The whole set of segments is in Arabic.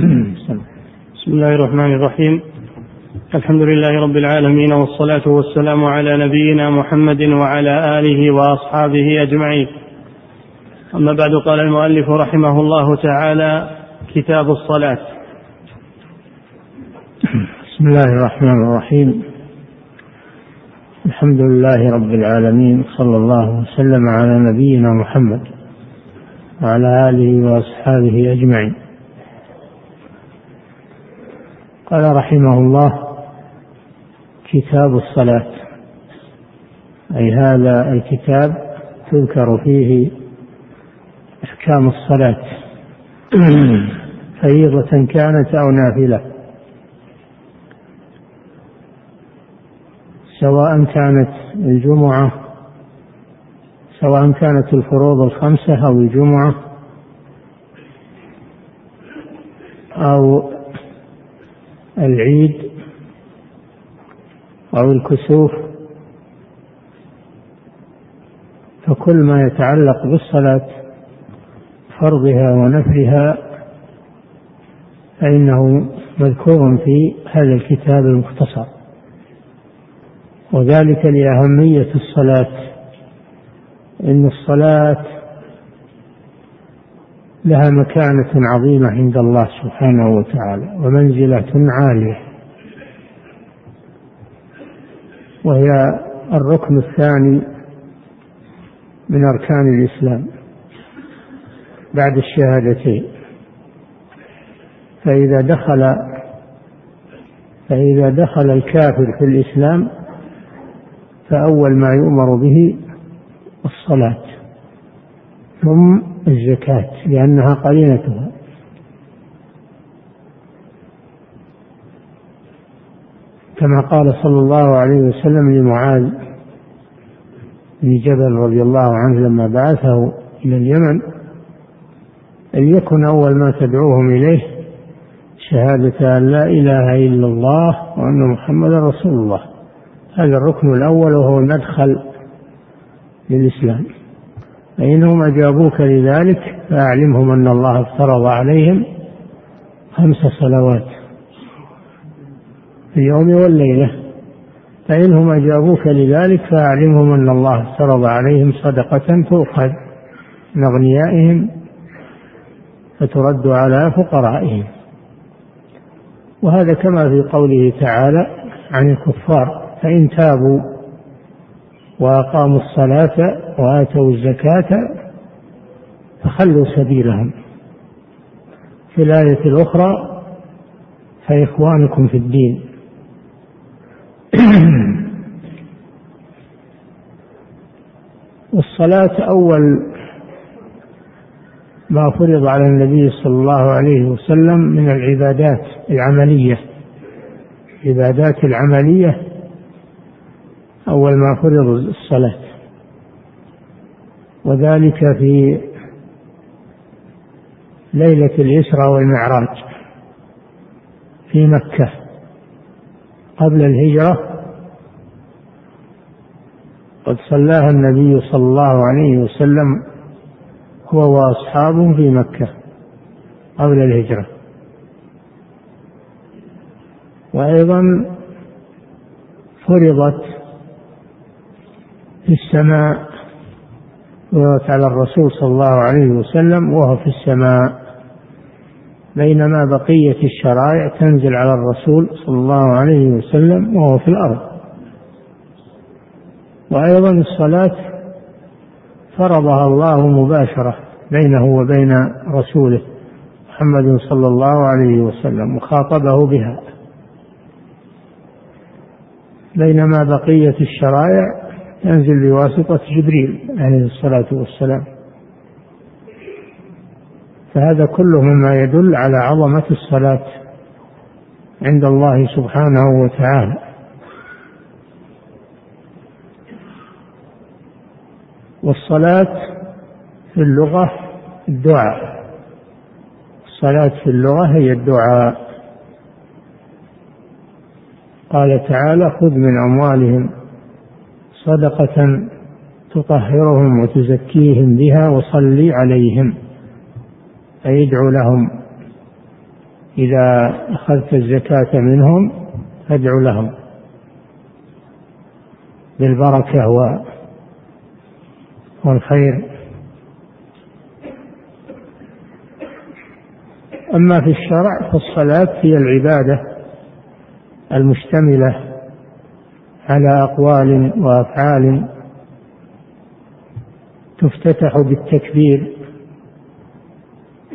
بسم الله الرحمن الرحيم. الحمد لله رب العالمين والصلاة والسلام على نبينا محمد وعلى آله وأصحابه أجمعين. أما بعد قال المؤلف رحمه الله تعالى كتاب الصلاة. بسم الله الرحمن الرحيم. الحمد لله رب العالمين صلى الله وسلم على نبينا محمد وعلى آله وأصحابه أجمعين. قال رحمه الله كتاب الصلاة. أي هذا الكتاب تذكر فيه أحكام الصلاة. فريضة كانت أو نافلة. سواء كانت الجمعة سواء كانت الفروض الخمسة أو الجمعة أو العيد أو الكسوف فكل ما يتعلق بالصلاة فرضها ونفلها فإنه مذكور في هذا الكتاب المختصر. وذلك لأهمية الصلاة إن الصلاة لها مكانة عظيمة عند الله سبحانه وتعالى ومنزلة عالية. وهي الركن الثاني من أركان الإسلام بعد الشهادتين. فإذا دخل فإذا دخل الكافر في الإسلام فأول ما يؤمر به الصلاة. ثم الزكاة لأنها قرينتها. كما قال صلى الله عليه وسلم لمعاذ بن جبل رضي الله عنه لما بعثه إلى اليمن أن يكن أول ما تدعوهم إليه شهادة أن لا إله إلا الله وأن محمدا رسول الله. هذا الركن الأول وهو المدخل للإسلام. فإنهم أجابوك لذلك فأعلمهم أن الله افترض عليهم خمس صلوات في اليوم والليلة. فإنهم أجابوك لذلك فأعلمهم أن الله افترض عليهم صدقة تؤخذ من أغنيائهم فترد على فقرائهم. وهذا كما في قوله تعالى عن الكفار فإن تابوا وأقاموا الصلاة وآتوا الزكاة فخلوا سبيلهم. في الآية الأخرى فإخوانكم في الدين. والصلاة أول ما فرض على النبي صلى الله عليه وسلم من العبادات العملية. العبادات العملية أول ما فرض الصلاة. وذلك في ليلة الإسراء والمعراج في مكة قبل الهجرة. قد صلاها النبي صلى الله عليه وسلم هو وأصحابه في مكة قبل الهجرة. وأيضا فرضت في السماء فرضت على الرسول صلى الله عليه وسلم وهو في السماء. بينما بقية الشرائع تنزل على الرسول صلى الله عليه وسلم وهو في الأرض. وأيضا الصلاة فرضها الله مباشرة بينه وبين رسوله محمد صلى الله عليه وسلم وخاطبه بها. بينما بقية الشرائع تنزل بواسطة جبريل عليه الصلاة والسلام. فهذا كله مما يدل على عظمة الصلاة عند الله سبحانه وتعالى. والصلاة في اللغة الدعاء. الصلاة في اللغة هي الدعاء. قال تعالى خذ من أموالهم صدقة تطهرهم وتزكيهم بها وصلي عليهم. أي ادعو لهم. إذا أخذت الزكاة منهم فادع لهم. بالبركة والخير. أما في الشرع فالصلاة هي العبادة المشتملة على أقوال وأفعال تفتتح بالتكبير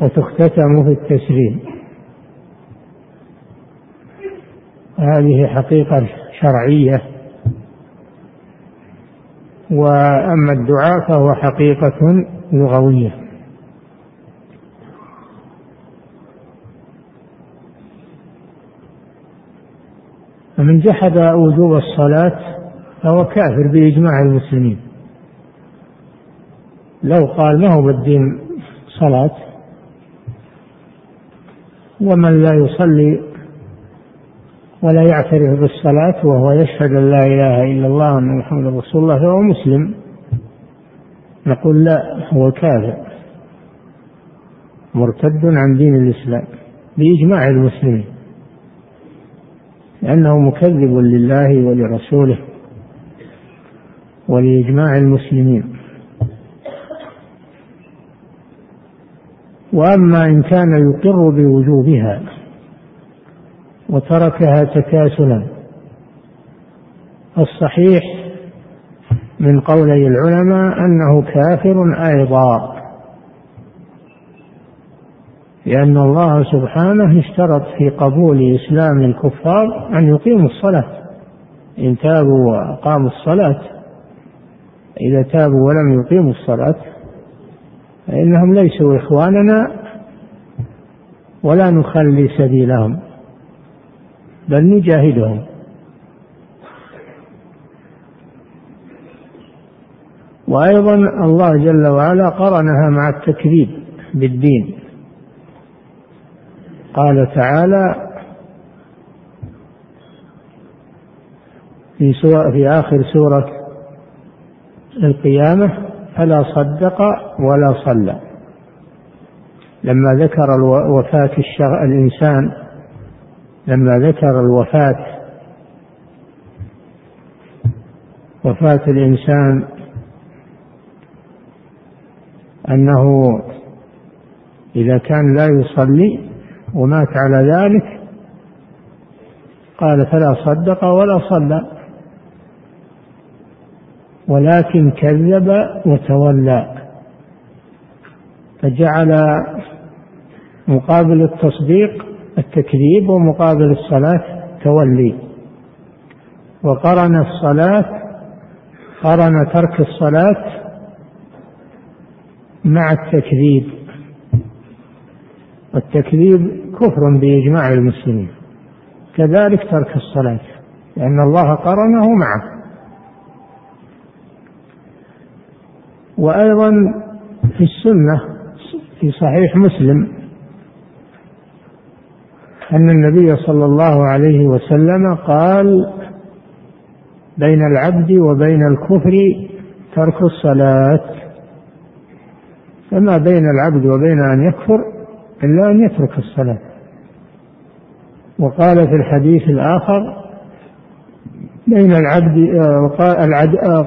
وتختتم في التسليم. هذه حقيقة شرعية. وأما الدعاء فهو حقيقة لغوية. فمن جحد وجوب الصلاة فهو كافر بإجماع المسلمين. لو قال ما هو بالدين صلاة؟ ومن لا يصلي ولا يعترف بالصلاة وهو يشهد أن لا إله إلا الله وأن محمد رسول الله فهو مسلم نقول لا هو كافر. مرتد عن دين الإسلام بإجماع المسلمين. لأنه مكذب لله ولرسوله ولإجماع المسلمين. وأما إن كان يقر بوجوبها وتركها تكاسلا الصحيح من قولي العلماء أنه كافر أيضا. لأن الله سبحانه اشترط في قبول إسلام الكفار أن يقيموا الصلاة. إن تابوا وأقاموا الصلاة إذا تابوا ولم يقيموا الصلاة فإنهم ليسوا إخواننا ولا نخلي سبيلهم بل نجاهدهم. وأيضا الله جل وعلا قرنها مع التكذيب بالدين. قال تعالى في سورة في آخر سورة القيامة فلا صدق ولا صلى. لما ذكر وفاة الإنسان لما ذكر الوفاة وفاة الإنسان أنه إذا كان لا يصلي ومات على ذلك قال فلا صدق ولا صلى. ولكن كذب وتولى فجعل مقابل التصديق التكذيب ومقابل الصلاة تولي. وقرن الصلاة قرن ترك الصلاة مع التكذيب. والتكذيب كفر بإجماع المسلمين. كذلك ترك الصلاة لأن الله قرنه معه. وأيضا في السنة في صحيح مسلم أن النبي صلى الله عليه وسلم قال بين العبد وبين الكفر ترك الصلاة فما بين العبد وبين أن يكفر إلا أن يترك الصلاة. وقال في الحديث الآخر بين العبد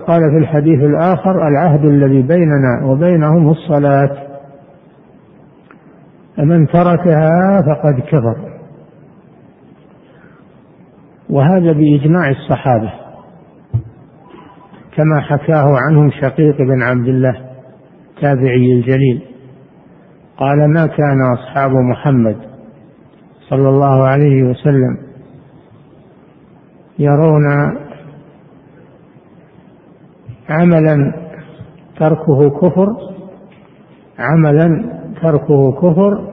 قال في الحديث الآخر العهد الذي بيننا وبينهم الصلاة. فمن تركها فقد كفر. وهذا بإجماع الصحابة كما حكاه عنهم شقيق بن عبد الله التابعي الجليل. قال ما كان أصحاب محمد صلى الله عليه وسلم يرون عملا تركه كفر عملا تركه كفر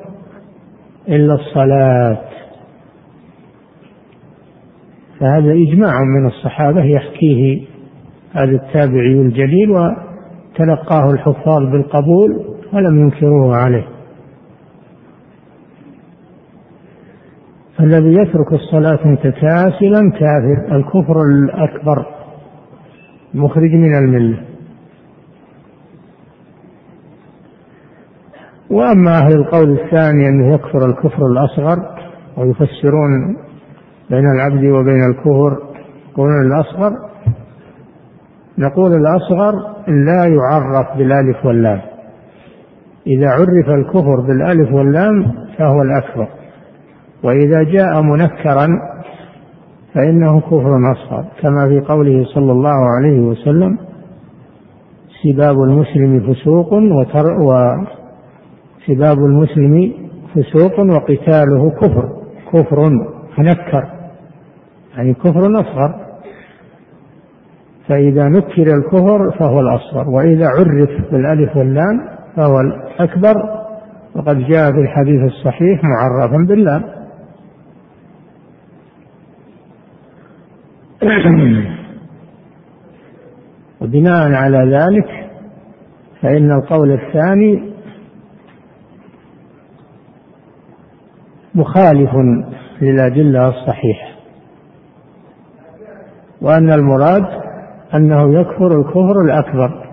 إلا الصلاة. فهذا إجماع من الصحابة يحكيه هذا التابعي الجليل وتلقاه الحفاظ بالقبول ولم ينكروه عليه. الذي يترك الصلاة متكاسلا كافر الكفر الأكبر مخرج من الملة. وأما أهل القول الثاني أنه يكفر الكفر الأصغر ويفسرون بين العبد وبين الكفر يقولون الأصغر نقول الأصغر لا يعرف بالألف واللام. إذا عرف الكفر بالألف واللام فهو الأكبر. وإذا جاء منكرا فإنه كفر أصغر كما في قوله صلى الله عليه وسلم سباب المسلم فسوق وتر وسباب المسلم فسوق وقتاله كفر كفر منكر يعني كفر أصغر فإذا نكر الكفر فهو الأصغر وإذا عرف بالألف واللام فهو الأكبر. وقد جاء في الحديث الصحيح معرفا باللام. وبناء على ذلك فإن القول الثاني مخالف للأدلة الصحيحة. وأن المراد أنه يكفر الكفر الأكبر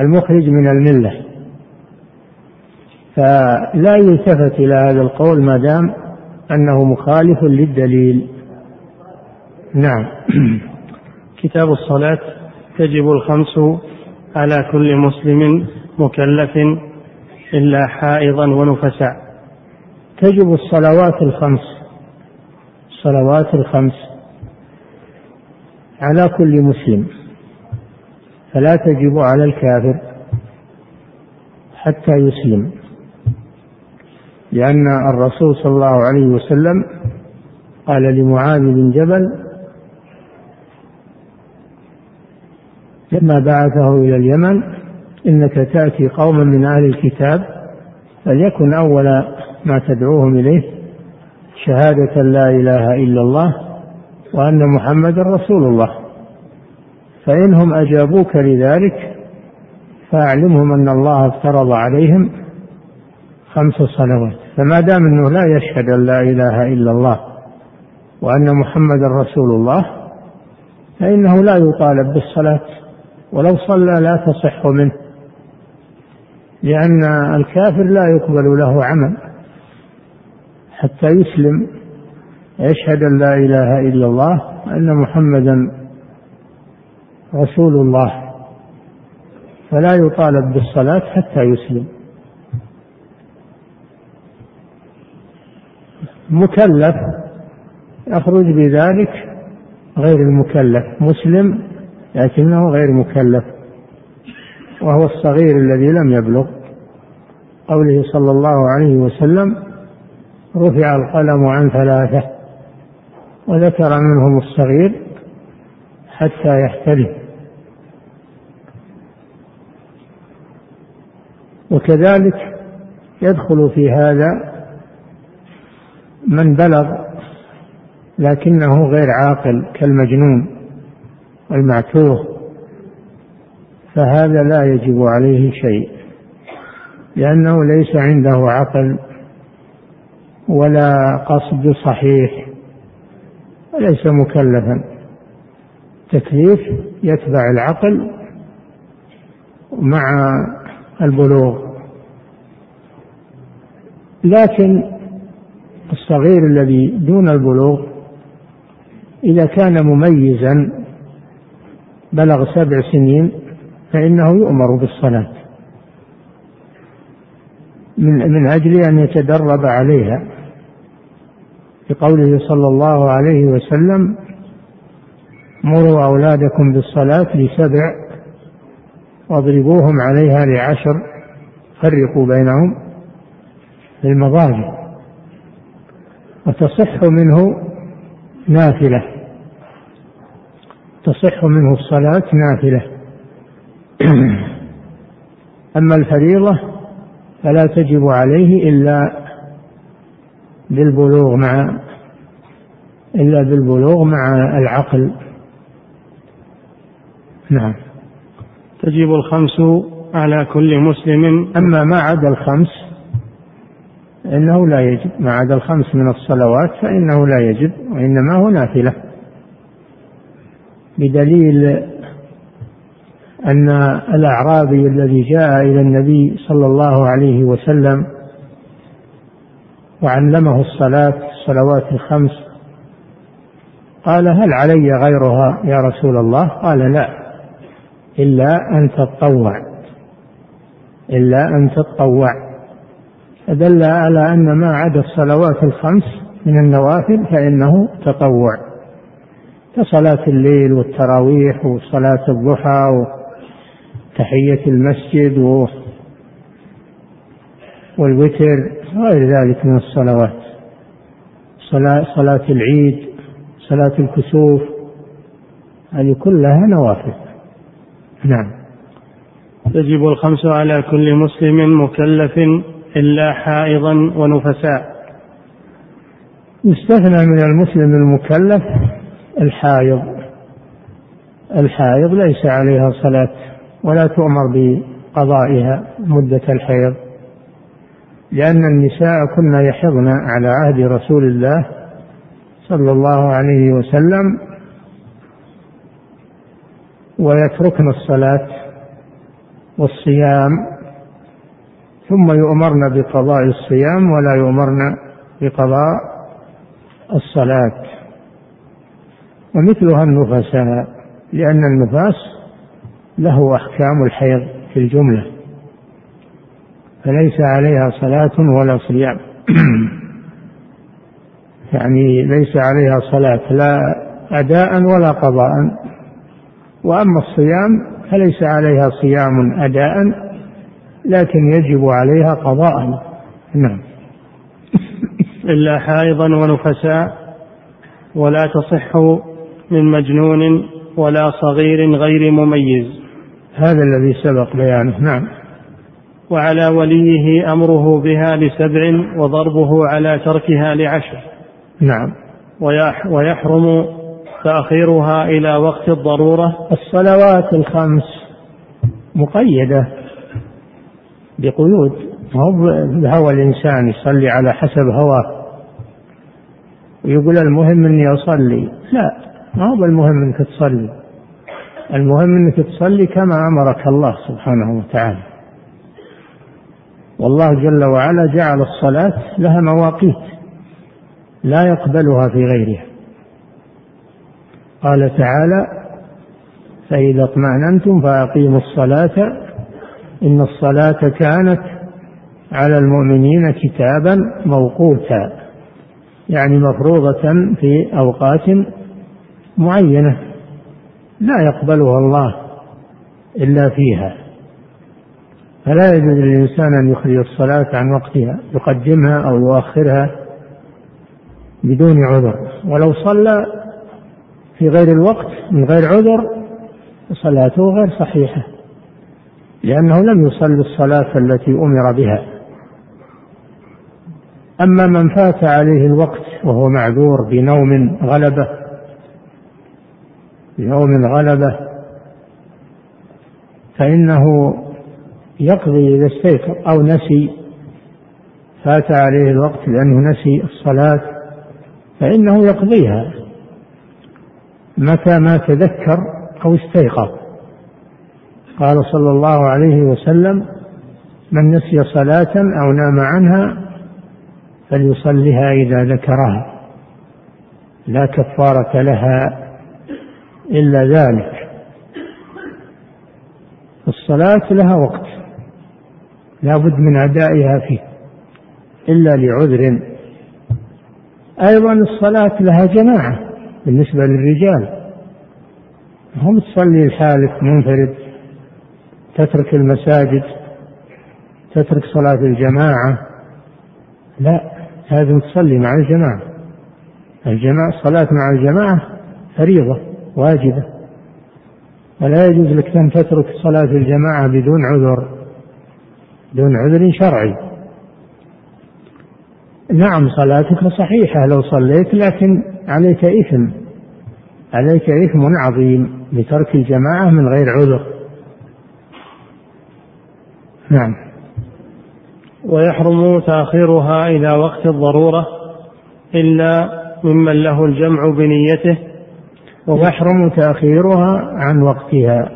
المخرج من الملة. فلا يلتفت إلى هذا القول ما دام أنه مخالف للدليل. نعم. كتاب الصلاة تجب الخمس على كل مسلم مكلف إلا حائضا ونفساء. تجب الصلوات الخمس. الصلوات الخمس على كل مسلم. فلا تجب على الكافر حتى يسلم. لأن الرسول صلى الله عليه وسلم قال لمعاذ بن جبل لما بعثه إلى اليمن إنك تأتي قوما من أهل الكتاب فليكن أول ما تدعوهم إليه شهادة لا إله إلا الله وأن محمدا رسول الله. فإنهم أجابوك لذلك فأعلمهم أن الله افترض عليهم خمس صلوات. فما دام أنه لا يشهد أن لا إله إلا الله وأن محمدا رسول الله فإنه لا يطالب بالصلاة. ولو صلى لا تصح منه. لأن الكافر لا يقبل له عمل حتى يسلم يشهد أن لا إله إلا الله وأن محمدا رسول الله. فلا يطالب بالصلاة حتى يسلم. مكلف يخرج بذلك غير المكلف. مسلم لكنه غير مكلف وهو الصغير الذي لم يبلغ. قوله صلى الله عليه وسلم رفع القلم عن ثلاثة وذكر منهم الصغير حتى يحتلم وكذلك يدخل في هذا من بلغ لكنه غير عاقل كالمجنون. المعتوه فهذا لا يجب عليه شيء لأنه ليس عنده عقل ولا قصد صحيح وليس مكلفا. تكليف يتبع العقل مع البلوغ. لكن الصغير الذي دون البلوغ إذا كان مميزا بلغ سبع سنين فإنه يؤمر بالصلاة. من من أجل أن يتدرب عليها. بقوله صلى الله عليه وسلم مروا أولادكم بالصلاة لسبع واضربوهم عليها لعشر فرقوا بينهم في المضاجع. وتصح منه نافلة. تصح منه الصلاة نافلة. أما الفريضة فلا تجب عليه إلا بالبلوغ مع إلا بالبلوغ مع العقل. نعم. تجب الخمس على كل مسلم. أما ما عدا الخمس إنه لا يجب. ما عدا الخمس من الصلوات فإنه لا يجب وإنما هو نافلة. بدليل أن الأعرابي الذي جاء إلى النبي صلى الله عليه وسلم وعلمه الصلاة الصلوات الخمس قال هل علي غيرها يا رسول الله؟ قال لا إلا أن تتطوع إلا أن تتطوع فدل على أن ما عدا الصلوات الخمس من النوافل فإنه تطوع. كصلاة الليل والتراويح وصلاة الضحى وتحية المسجد والوتر وغير ذلك من الصلوات. صلاة, صلاة العيد صلاة الكسوف هذه كلها نوافل نعم. تجب الخمس على كل مسلم مكلف إلا حائضا ونفساء. يستثنى من المسلم المكلف الحائض. الحائض ليس عليها صلاة ولا تؤمر بقضائها مدة الحيض لأن النساء كن يحضن على عهد رسول الله صلى الله عليه وسلم ويتركن الصلاة والصيام ثم يؤمرن بقضاء الصيام ولا يؤمرن بقضاء الصلاة. ومثلها النفساء لأن النفاس له أحكام الحيض في الجملة فليس عليها صلاة ولا صيام. يعني ليس عليها صلاة لا أداء ولا قضاء وأما الصيام فليس عليها صيام أداء لكن يجب عليها قضاء. نعم. إلا حائضا ونفساء ولا تصح من مجنون ولا صغير غير مميز. هذا الذي سبق بيانه نعم. وعلى وليه أمره بها لسبع وضربه على تركها لعشر. نعم. ويحرم تأخيرها إلى وقت الضرورة. الصلوات الخمس مقيدة بقيود. هو بهوى الإنسان يصلي على حسب هواه. ويقول المهم أني أصلي. لا. ما هو المهم انك تصلي؟ المهم انك تصلي كما أمرك الله سبحانه وتعالى. والله جل وعلا جعل الصلاة لها مواقيت لا يقبلها في غيرها. قال تعالى فإذا اطمأننتم فأقيموا الصلاة إن الصلاة كانت على المؤمنين كتابا موقوتا يعني مفروضة في أوقات معينة لا يقبلها الله إلا فيها. فلا يجوز للإنسان أن يخرج الصلاة عن وقتها يقدمها أو يؤخرها بدون عذر. ولو صلى في غير الوقت من غير عذر صلاته غير صحيحة لأنه لم يصلي الصلاة التي أمر بها. أما من فات عليه الوقت وهو معذور بنوم غلبة بنوم غلبة فإنه يقضي إذا استيقظ أو نسي فات عليه الوقت لأنه نسي الصلاة فإنه يقضيها متى ما تذكر أو استيقظ. قال صلى الله عليه وسلم من نسي صلاة أو نام عنها فليصلها إذا ذكرها لا كفارة لها إلا ذلك. الصلاة لها وقت. لا بد من أدائها فيه. إلا لعذر. أيضا الصلاة لها جماعة بالنسبة للرجال. هم تصلي لحالك منفرد تترك المساجد تترك صلاة الجماعة. لا لازم تصلي مع الجماعة. الجماعة الصلاة مع الجماعة فريضة. واجبة. ولا يجوز لك أن تترك صلاة الجماعة بدون عذر دون عذر شرعي. نعم صلاتك صحيحة لو صليت لكن عليك إثم. عليك إثم عظيم لترك الجماعة من غير عذر. نعم. ويحرم تأخيرها إلى وقت الضرورة إلا ممن له الجمع بنيته ويحرم تأخيرها عن وقتها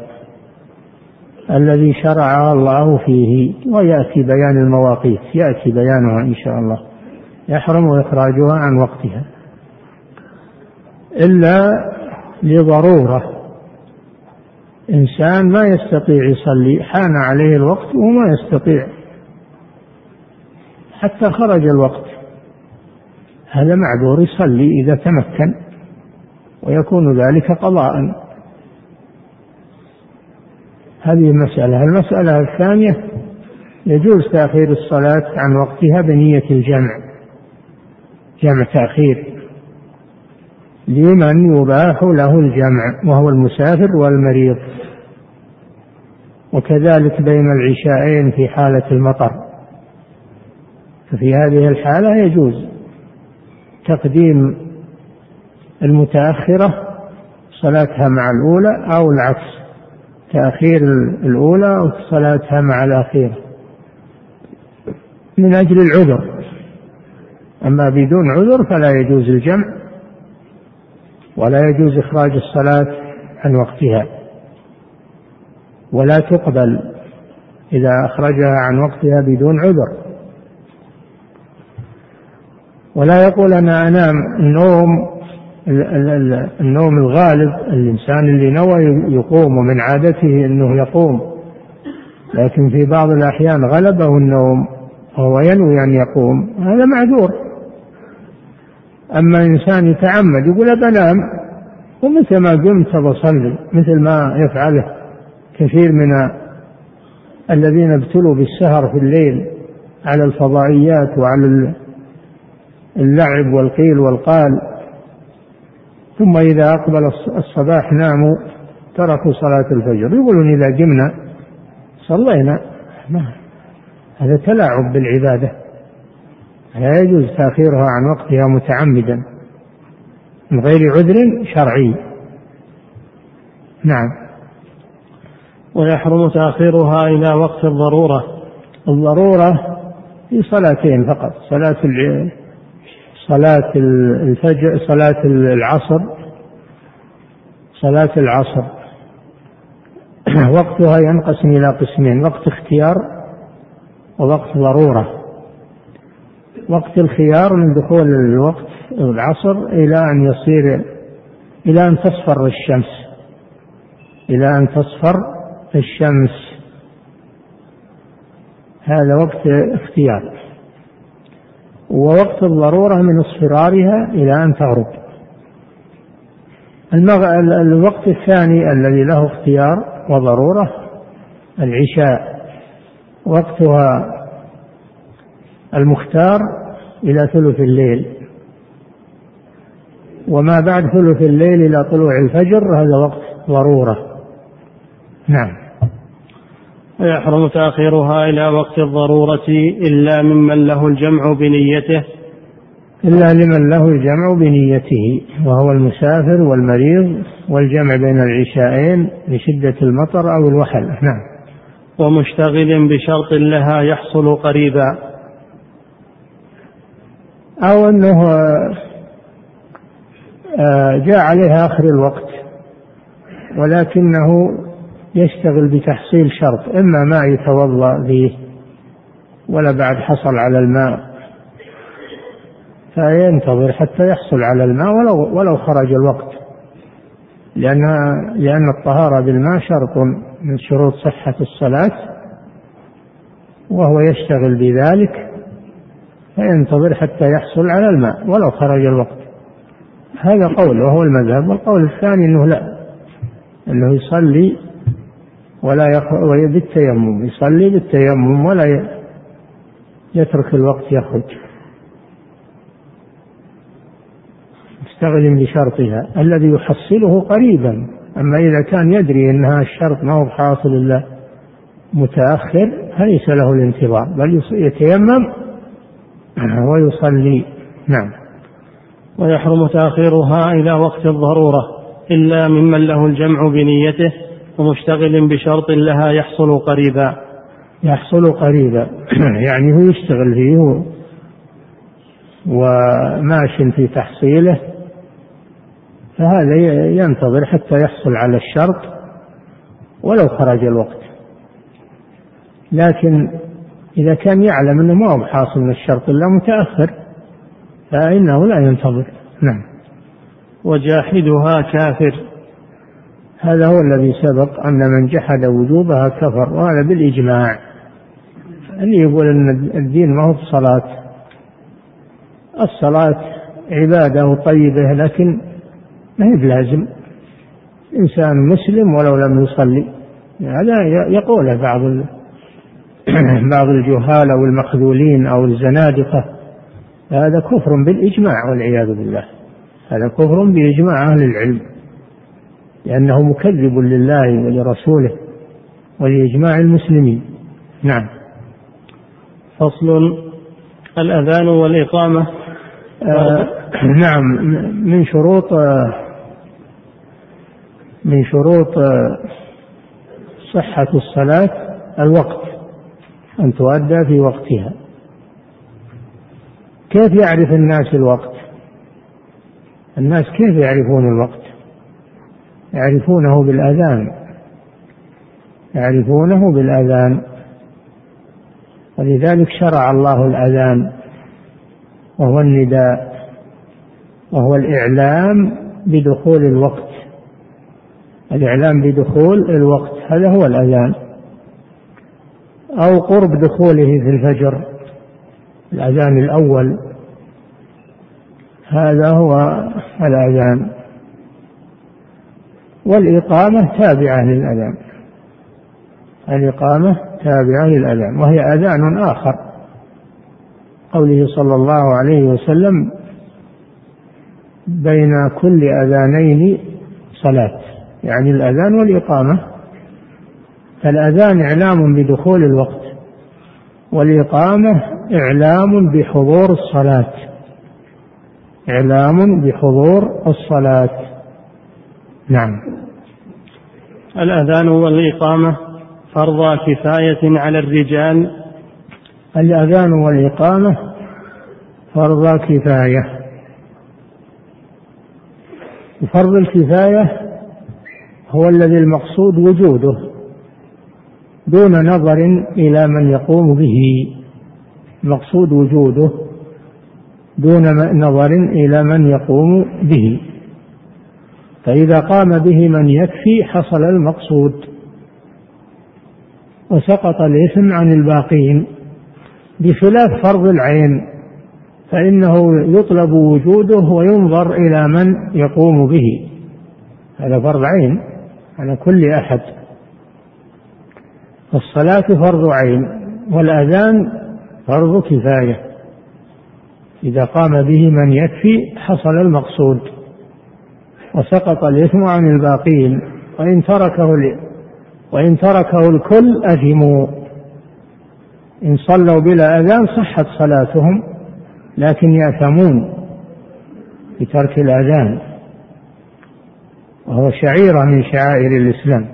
الذي شرعها الله فيه. ويأتي بيان المواقيت يأتي بيانها إن شاء الله. يحرم إخراجها عن وقتها. إلا لضرورة. إنسان ما يستطيع يصلي حان عليه الوقت وما يستطيع. حتى خرج الوقت. هذا معذور يصلي إذا تمكن. ويكون ذلك قضاء. هذه المسألة. المسألة الثانية يجوز تأخير الصلاة عن وقتها بنية الجمع جمع تأخير لمن يباح له الجمع وهو المسافر والمريض. وكذلك بين العشاءين في حالة المطر. ففي هذه الحالة يجوز تقديم المتأخرة صلاتها مع الأولى أو العكس تأخير الأولى وصلاتها مع الأخيرة. من أجل العذر. أما بدون عذر فلا يجوز الجمع ولا يجوز إخراج الصلاة عن وقتها. ولا تقبل إذا أخرجها عن وقتها بدون عذر. ولا يقول أنا أنام النوم النوم الغالب الإنسان اللي نوى يقوم ومن عادته أنه يقوم. لكن في بعض الأحيان غلبه النوم وهو ينوي أن يقوم هذا معذور. أما إنسان يتعمد يقول بنام ومتى ما قمت بصلي مثل ما يفعله كثير من الذين ابتلوا بالسهر في الليل على الفضائيات وعلى اللعب والقيل والقال. ثم إذا أقبل الصباح ناموا تركوا صلاة الفجر. يقولون إذا قمنا صلينا. ما هذا تلاعب بالعبادة. لا يجوز تأخيرها عن وقتها متعمدا من غير عذر شرعي. نعم. ويحرم تأخيرها إلى وقت الضرورة. الضرورة في صلاتين فقط. صلاة صلاة الفجر صلاة العصر صلاة العصر. وقتها ينقسم إلى قسمين وقت اختيار ووقت ضرورة. وقت الخيار من دخول الوقت العصر إلى أن يصير إلى أن تصفر الشمس إلى أن تصفر الشمس. هذا وقت اختيار. ووقت الضرورة من اصفرارها إلى أن تغرب. الوقت الثاني الذي له اختيار وضرورة العشاء. وقتها المختار إلى ثلث الليل. وما بعد ثلث الليل إلى طلوع الفجر هذا وقت ضرورة. نعم. ويحرم تأخيرها إلى وقت الضرورة إلا ممن له الجمع بنيته. إلا لمن له الجمع بنيته وهو المسافر والمريض والجمع بين العشاءين لشدة المطر أو الوحل. نعم. ومشتغل بشرط لها يحصل قريبا. أو أنه آه، جاء عليه آخر الوقت ولكنه يشتغل بتحصيل شرط إما ماء يتوضأ به ولا بعد حصل على الماء فينتظر حتى يحصل على الماء ولو ولو خرج الوقت. لأن لأن الطهارة بالماء شرط من شروط صحة الصلاة وهو يشتغل بذلك فينتظر حتى يحصل على الماء ولو خرج الوقت. هذا قول وهو المذهب. والقول الثاني إنه لا إنه يصلي ولا. بالتيمم يصلي بالتيمم ولا يترك الوقت يخرج. مستغل بشرطها الذي يحصله قريبا. أما إذا كان يدري أنها الشرط ما هو حاصل إلا متأخر فليس له الانتظار بل يتيمم ويصلي. نعم. ويحرم تأخيرها إلى وقت الضرورة إلا ممن له الجمع بنيته ومشتغل بشرط لها يحصل قريبا. يحصل قريبا. يعني هو يشتغل فيه وماش في تحصيله. فهذا ينتظر حتى يحصل على الشرط ولو خرج الوقت. لكن إذا كان يعلم أنه ما هو حاصل من الشرط إلا متأخر فإنه لا ينتظر. نعم. وجاحدها كافر. هذا هو الذي سبق أن من جحد وجوبها كفر وهذا بالإجماع. اللي يقول أن الدين ما هو الصلاة الصلاة عبادة طيبة لكن ما هي بلازم. إنسان مسلم ولو لم يصلي. هذا يقوله بعض بعض الجهال أو المخذولين أو الزنادقة. هذا كفر بالإجماع والعياذ بالله. هذا كفر بإجماع أهل العلم. لأنه مكذب لله ولرسوله ولإجماع المسلمين. نعم. فصل الأذان والإقامة. آه نعم. من شروط آه من شروط آه صحة الصلاة الوقت أن تؤدى في وقتها. كيف يعرف الناس الوقت؟ الناس كيف يعرفون الوقت؟ يعرفونه بالأذان. يعرفونه بالأذان. ولذلك شرع الله الأذان وهو النداء وهو الإعلام بدخول الوقت. الإعلام بدخول الوقت هذا هو الأذان. أو قرب دخوله في الفجر الأذان الأول. هذا هو الأذان. والإقامة تابعة للأذان. الإقامة تابعة للأذان وهي أذان آخر. قوله صلى الله عليه وسلم بين كل أذانين صلاة. يعني الأذان والإقامة. فالأذان إعلام بدخول الوقت والإقامة إعلام بحضور الصلاة. إعلام بحضور الصلاة. نعم. الأذان والإقامة فرض كفاية على الرجال. الأذان والإقامة فرض كفاية. فرض الكفاية هو الذي المقصود وجوده دون نظر إلى من يقوم به. مقصود وجوده دون نظر إلى من يقوم به. فإذا قام به من يكفي حصل المقصود وسقط الإثم عن الباقين بخلاف فرض العين فإنه يطلب وجوده وينظر إلى من يقوم به. هذا فرض عين على كل أحد. الصلاة فرض عين والأذان فرض كفاية. إذا قام به من يكفي حصل المقصود. وسقط الإثم عن الباقين وإن تركه وإن تركه الكل أثموا. إن صلوا بلا أذان صحت صلاتهم لكن يأثمون بترك الأذان. وهو شعيرة من شعائر الإسلام.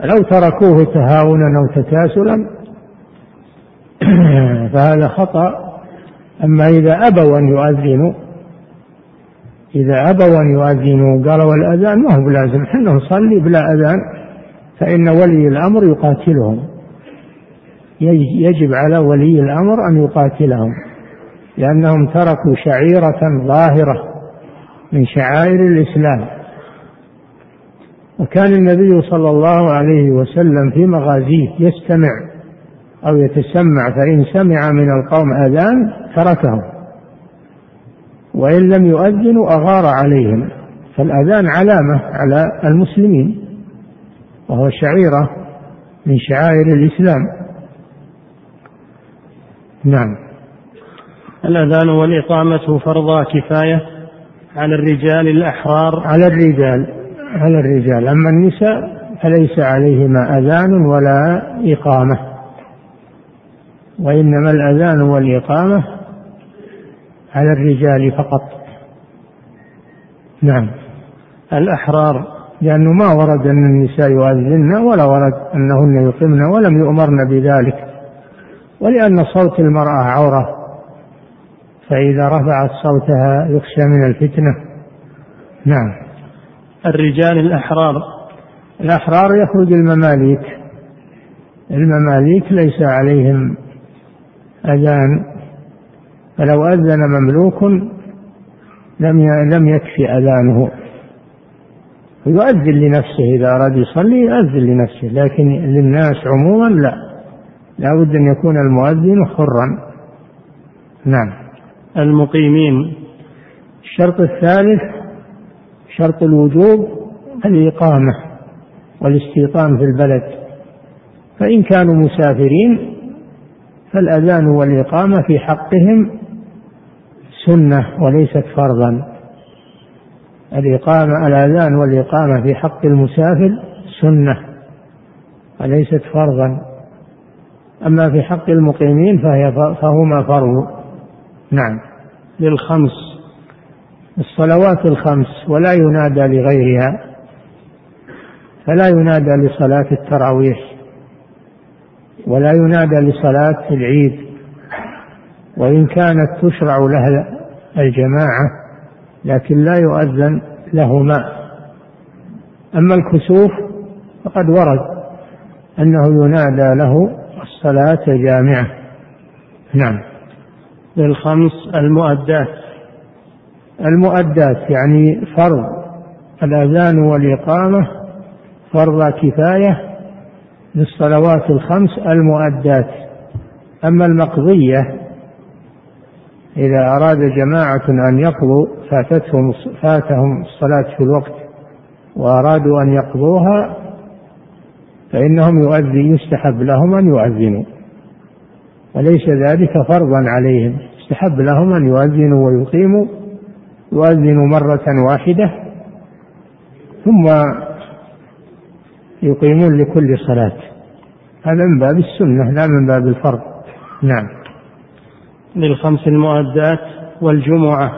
لو تركوه تهاونا أو تكاسلا فهذا خطأ. أما إذا أبوا أن يؤذنوا إذا أبوا أن يؤذنوا قالوا الأذان ما هو بلازم إحنا نصلي بلا أذان فإن ولي الأمر يقاتلهم. يجب على ولي الأمر أن يقاتلهم لأنهم تركوا شعيرة ظاهرة من شعائر الإسلام. وكان النبي صلى الله عليه وسلم في مغازيه يستمع أو يتسمع فإن سمع من القوم أذان تركهم. وإن لم يؤذنوا أغار عليهم. فالأذان علامة على المسلمين وهو شعيرة من شعائر الإسلام. نعم. الأذان والإقامة فرضا كفاية على الرجال الأحرار. على الرجال على الرجال. أما النساء فليس عليهما أذان ولا إقامة. وإنما الأذان والإقامة على الرجال فقط. نعم. الأحرار لأنه ما ورد أن النساء يؤذن ولا ورد أنهن يقمن ولم يؤمرن بذلك. ولأن صوت المرأة عورة فإذا رفعت صوتها يخشى من الفتنة. نعم. الرجال الأحرار. الأحرار يخرج المماليك. المماليك ليس عليهم أذان فلو أذن مملوك لم لم يكفي أذانه. يؤذن لنفسه إذا أراد يصلي يؤذن لنفسه لكن للناس عموما لا. لا بد أن يكون المؤذن حرا. نعم. المقيمين. الشرط الثالث شرط الوجوب الإقامة والاستيطان في البلد. فإن كانوا مسافرين فالأذان والإقامة في حقهم سنة وليست فرضا. الإقامة الأذان والإقامة في حق المسافر سنة وليست فرضا. أما في حق المقيمين فهي فهما فرض. نعم. للخمس. الصلوات الخمس ولا ينادى لغيرها. فلا ينادى لصلاة التراويح. ولا ينادى لصلاة العيد. وإن كانت تشرع لها الجماعة لكن لا يؤذن لهما. أما الكسوف فقد ورد أنه ينادى له الصلاة جامعة. نعم. للخمس المؤدات. المؤدات يعني فرض الأذان والإقامة فرض كفاية للصلوات الخمس المؤدات. أما المقضية إذا أراد جماعة أن يقضوا فاتتهم فاتهم الصلاة في الوقت. وأرادوا أن يقضوها فإنهم يؤذي يستحب لهم أن يؤذنوا. وليس ذلك فرضا عليهم. يستحب لهم أن يؤذنوا ويقيموا يؤذنوا مرة واحدة ثم يقيمون لكل صلاة. هذا من باب السنة لا من باب الفرض. نعم. للخمس المؤدات والجمعة.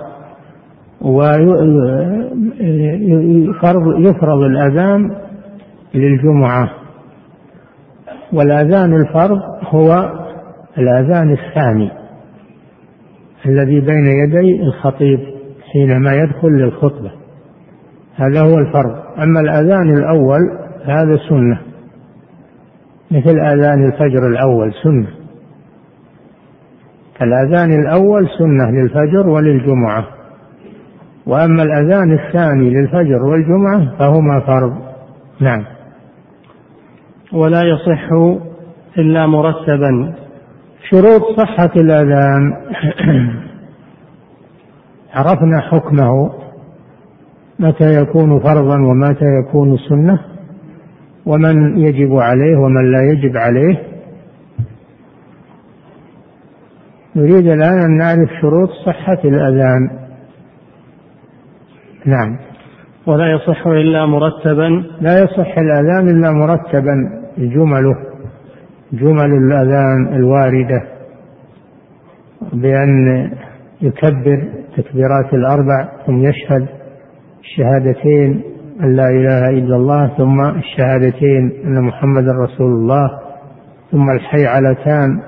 ويفرض يفرض الأذان للجمعة. والأذان الفرض هو الأذان الثاني الذي بين يدي الخطيب حينما يدخل للخطبة. هذا هو الفرض. أما الأذان الأول هذا سنة مثل أذان الفجر الأول سنة. الأذان الأول سنة للفجر وللجمعة. وأما الأذان الثاني للفجر والجمعة فهما فرض. نعم. ولا يصح إلا مرتبا. شروط صحة الأذان. عرفنا حكمه. متى يكون فرضا ومتى يكون سنة. ومن يجب عليه ومن لا يجب عليه. نريد الآن أن نعرف شروط صحة الأذان. نعم. ولا يصح إلا مرتبا. لا يصح الأذان إلا مرتبا. جمله جمل الأذان الواردة بأن يكبر تكبيرات الأربع ثم يشهد الشهادتين أن لا إله إلا الله ثم الشهادتين أن محمد رسول الله ثم الحيعلتان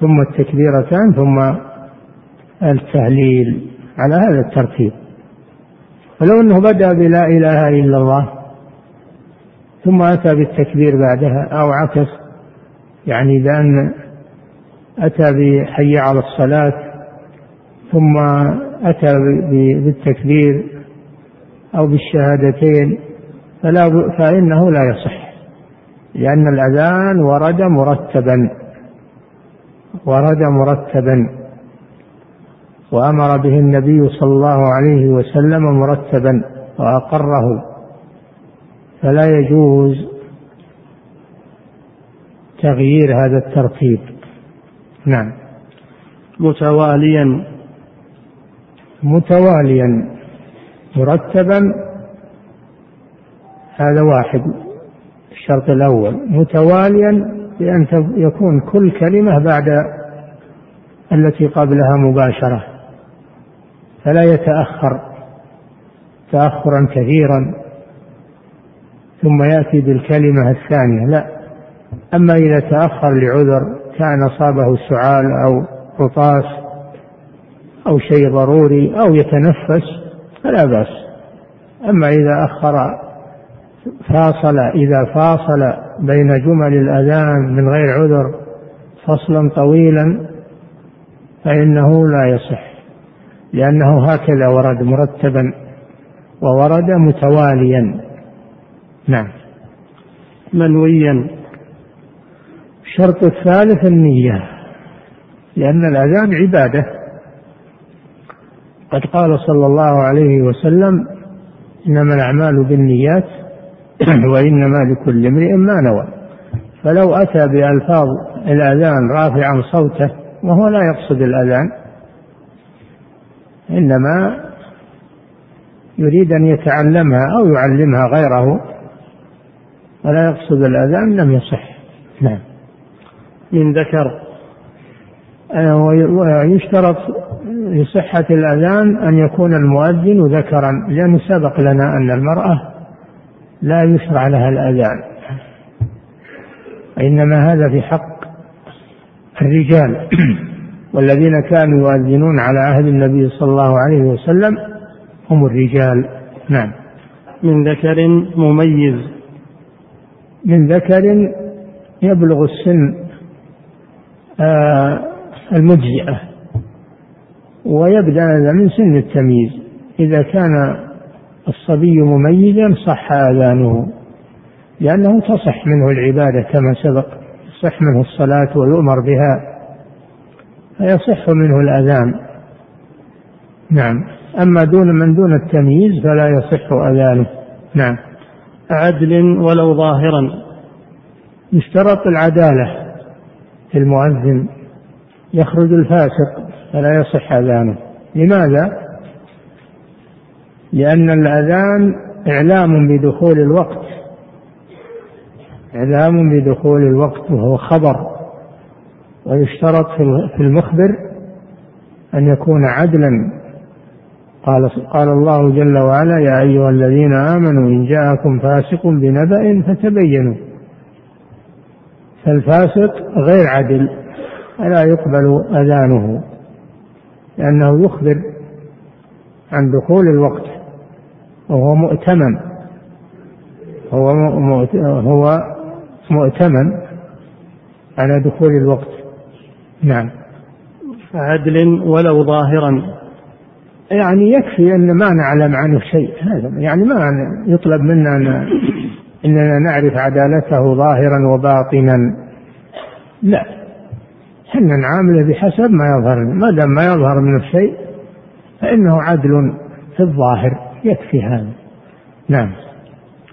ثم التكبيرتان ثم التهليل على هذا الترتيب. ولو أنه بدأ بلا إله إلا الله ثم أتى بالتكبير بعدها أو عكس يعني بأن أتى بحي على الصلاة ثم أتى بالتكبير أو بالشهادتين فلا فإنه لا يصح لأن الأذان ورد مرتبا. ورد مرتبا. وأمر به النبي صلى الله عليه وسلم مرتبا وأقره. فلا يجوز تغيير هذا الترتيب. نعم. متواليا. متواليا. مرتبا. هذا واحد الشرط الأول. متواليا. بأن يكون كل كلمة بعد التي قبلها مباشرة فلا يتأخر تأخرا كثيرا ثم يأتي بالكلمة الثانية لا. أما إذا تأخر لعذر كان أصابه سعال أو عطاس أو شيء ضروري أو يتنفس فلا بأس. أما إذا أخر فاصل إذا فاصل بين جمل الأذان من غير عذر فصلا طويلا فإنه لا يصح لأنه هكذا ورد مرتبا وورد متواليا. نعم. منويا. الشرط الثالث النية لأن الأذان عبادة. قد قال صلى الله عليه وسلم إنما الأعمال بالنيات وإنما لكل امرئ ما نوى. فلو أتى بألفاظ الأذان رافعا صوته وهو لا يقصد الأذان إنما يريد أن يتعلمها أو يعلمها غيره ولا يقصد الأذان لم يصح. نعم. من ذكر ويشترط لصحة الأذان أن يكون المؤذن ذكرا لأنه سبق لنا أن المرأة لا يشرع لها الأذان. إنما هذا في حق الرجال. والذين كانوا يؤذنون على عهد النبي صلى الله عليه وسلم هم الرجال. نعم. من ذكر مميز. من ذكر يبلغ السن آه المجزئة ويبدأ هذا من سن التمييز. إذا كان الصبي مميزا صح آذانه لأنه تصح منه العبادة كما سبق يصح منه الصلاة ويؤمر بها فيصح منه الأذان. نعم. أما دون من دون التمييز فلا يصح أذانه. نعم. عدل ولو ظاهرا. يشترط العدالة في المؤذن. يخرج الفاسق فلا يصح أذانه. لماذا؟ لأن الأذان إعلام بدخول الوقت. إعلام بدخول الوقت وهو خبر. ويشترط في المخبر أن يكون عدلا. قال قال الله جل وعلا يا أيها الذين آمنوا إن جاءكم فاسق بنبأ فتبينوا. فالفاسق غير عدل فلا يقبل أذانه لأنه يخبر عن دخول الوقت. وهو مؤتمن هو هو مؤتمن على دخول الوقت. نعم. عدل ولو ظاهرا. يعني يكفي أن ما نعلم عنه شيء. هذا يعني ما يطلب منا أن إننا نعرف عدالته ظاهرا وباطنا. لا. إحنا نعامله بحسب ما يظهر ما دام ما يظهر من الشيء فإنه عدل في الظاهر. يكفي هذا. نعم.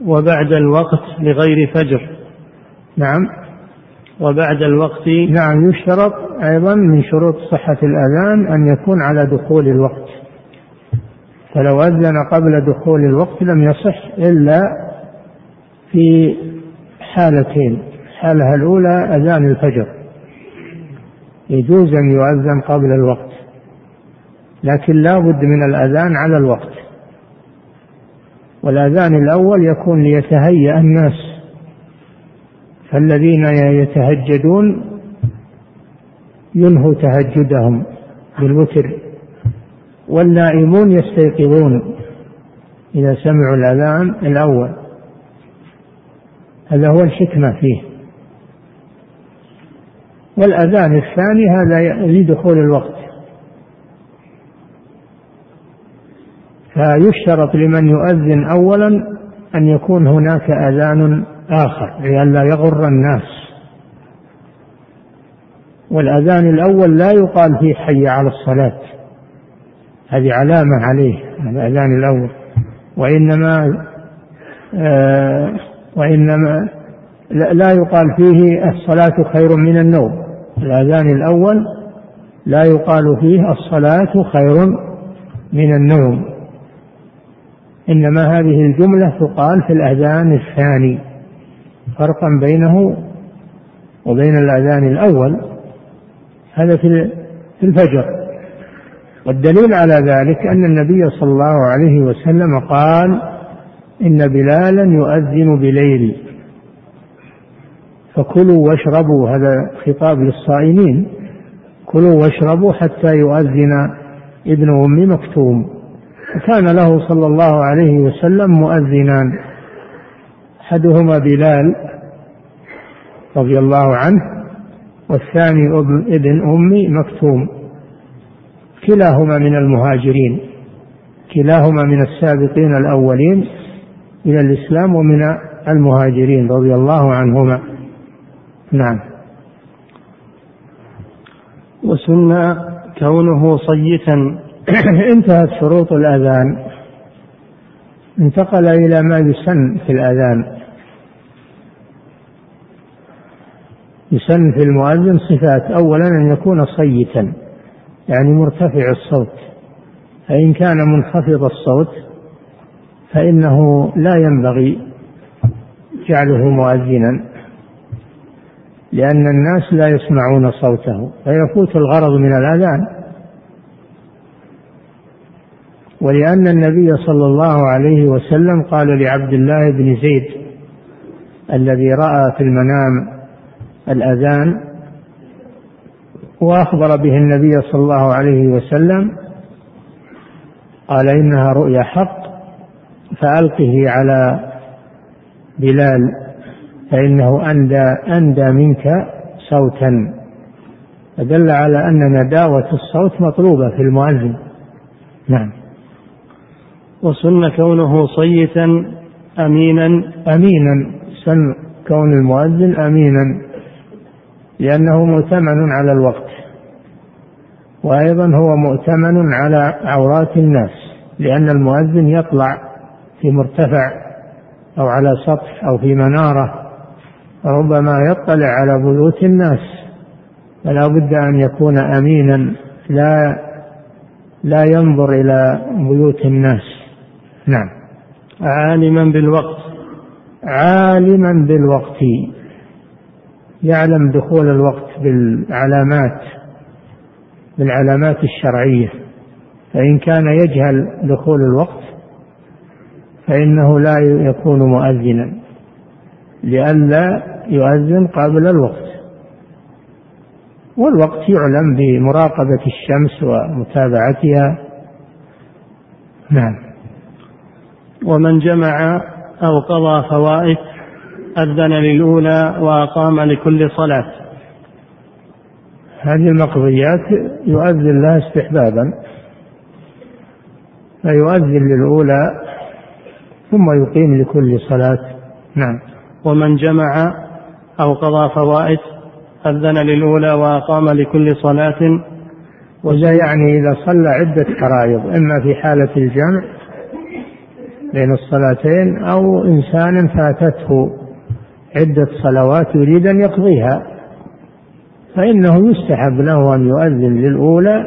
وبعد الوقت لغير فجر. نعم. وبعد الوقت نعم يشترط أيضا من شروط صحة الأذان أن يكون على دخول الوقت. فلو أذن قبل دخول الوقت لم يصح إلا في حالتين. الحالة الأولى أذان الفجر. يجوز أن يؤذن قبل الوقت لكن لا بد من الأذان على الوقت. والأذان الأول يكون ليتهيأ الناس فالذين يتهجدون ينهوا تهجدهم بالوتر والنائمون يستيقظون إذا سمعوا الأذان الأول. هذا هو الحكمة فيه. والأذان الثاني هذا لدخول الوقت. فيشترط لمن يؤذن أولا أن يكون هناك أذان آخر لئلا يغر الناس. والأذان الأول لا يقال فيه حي على الصلاة. هذه علامة عليه الأذان الأول. وإنما آه وإنما لا يقال فيه الصلاة خير من النوم. الأذان الأول لا يقال فيه الصلاة خير من النوم. إنما هذه الجملة تقال في الأذان الثاني. فرقا بينه وبين الأذان الأول. هذا في الفجر. والدليل على ذلك أن النبي صلى الله عليه وسلم قال إن بلالا يؤذن بليل. فكلوا واشربوا. هذا خطاب للصائمين. كلوا واشربوا حتى يؤذن ابن أم مكتوم. وكان له صلى الله عليه وسلم مؤذنان. أحدهما بلال رضي الله عنه والثاني ابن ام مكتوم. كلاهما من المهاجرين كلاهما من السابقين الأولين إلى الإسلام ومن المهاجرين رضي الله عنهما. نعم. وسن كونه صيتا انتهت شروط الأذان. انتقل إلى ما يسن في الأذان. يسن في المؤذن صفات. أولا أن يكون صيتا يعني مرتفع الصوت. فإن كان منخفض الصوت فإنه لا ينبغي جعله مؤذنا لأن الناس لا يسمعون صوته فيفوت الغرض من الأذان. ولأن النبي صلى الله عليه وسلم قال لعبد الله بن زيد الذي رأى في المنام الأذان وأخبر به النبي صلى الله عليه وسلم قال إنها رؤيا حق فألقه على بلال فإنه أندى أندى منك صوتا. فدل على أن نداوة الصوت مطلوبة في المؤذن. نعم. وسن كونه صيتا أمينا. أمينا. سن كون المؤذن أمينا. لأنه مؤتمن على الوقت. وأيضا هو مؤتمن على عورات الناس. لأن المؤذن يطلع في مرتفع أو على سطح أو في منارة. ربما يطلع على بيوت الناس. فلا بد أن يكون أمينا. لا لا ينظر إلى بيوت الناس. نعم. عالما بالوقت. عالما بالوقت. يعلم دخول الوقت بالعلامات بالعلامات الشرعية. فإن كان يجهل دخول الوقت فإنه لا يكون مؤذنا لئلا يؤذن قبل الوقت. والوقت يعلم بمراقبة الشمس ومتابعتها. نعم. ومن جمع أو قضى فوائد أذن للأولى وأقام لكل صلاة. هذه المقضيات يؤذن لها استحبابا فيؤذن للأولى ثم يقيم لكل صلاة. نعم. ومن جمع أو قضى فوائد أذن للأولى وأقام لكل صلاة. وذا يعني إذا صلى عدة فرائض إما في حالة الجمع بين الصلاتين أو إنسان فاتته عدة صلوات يريد أن يقضيها فإنه يستحب له أن يؤذن للأولى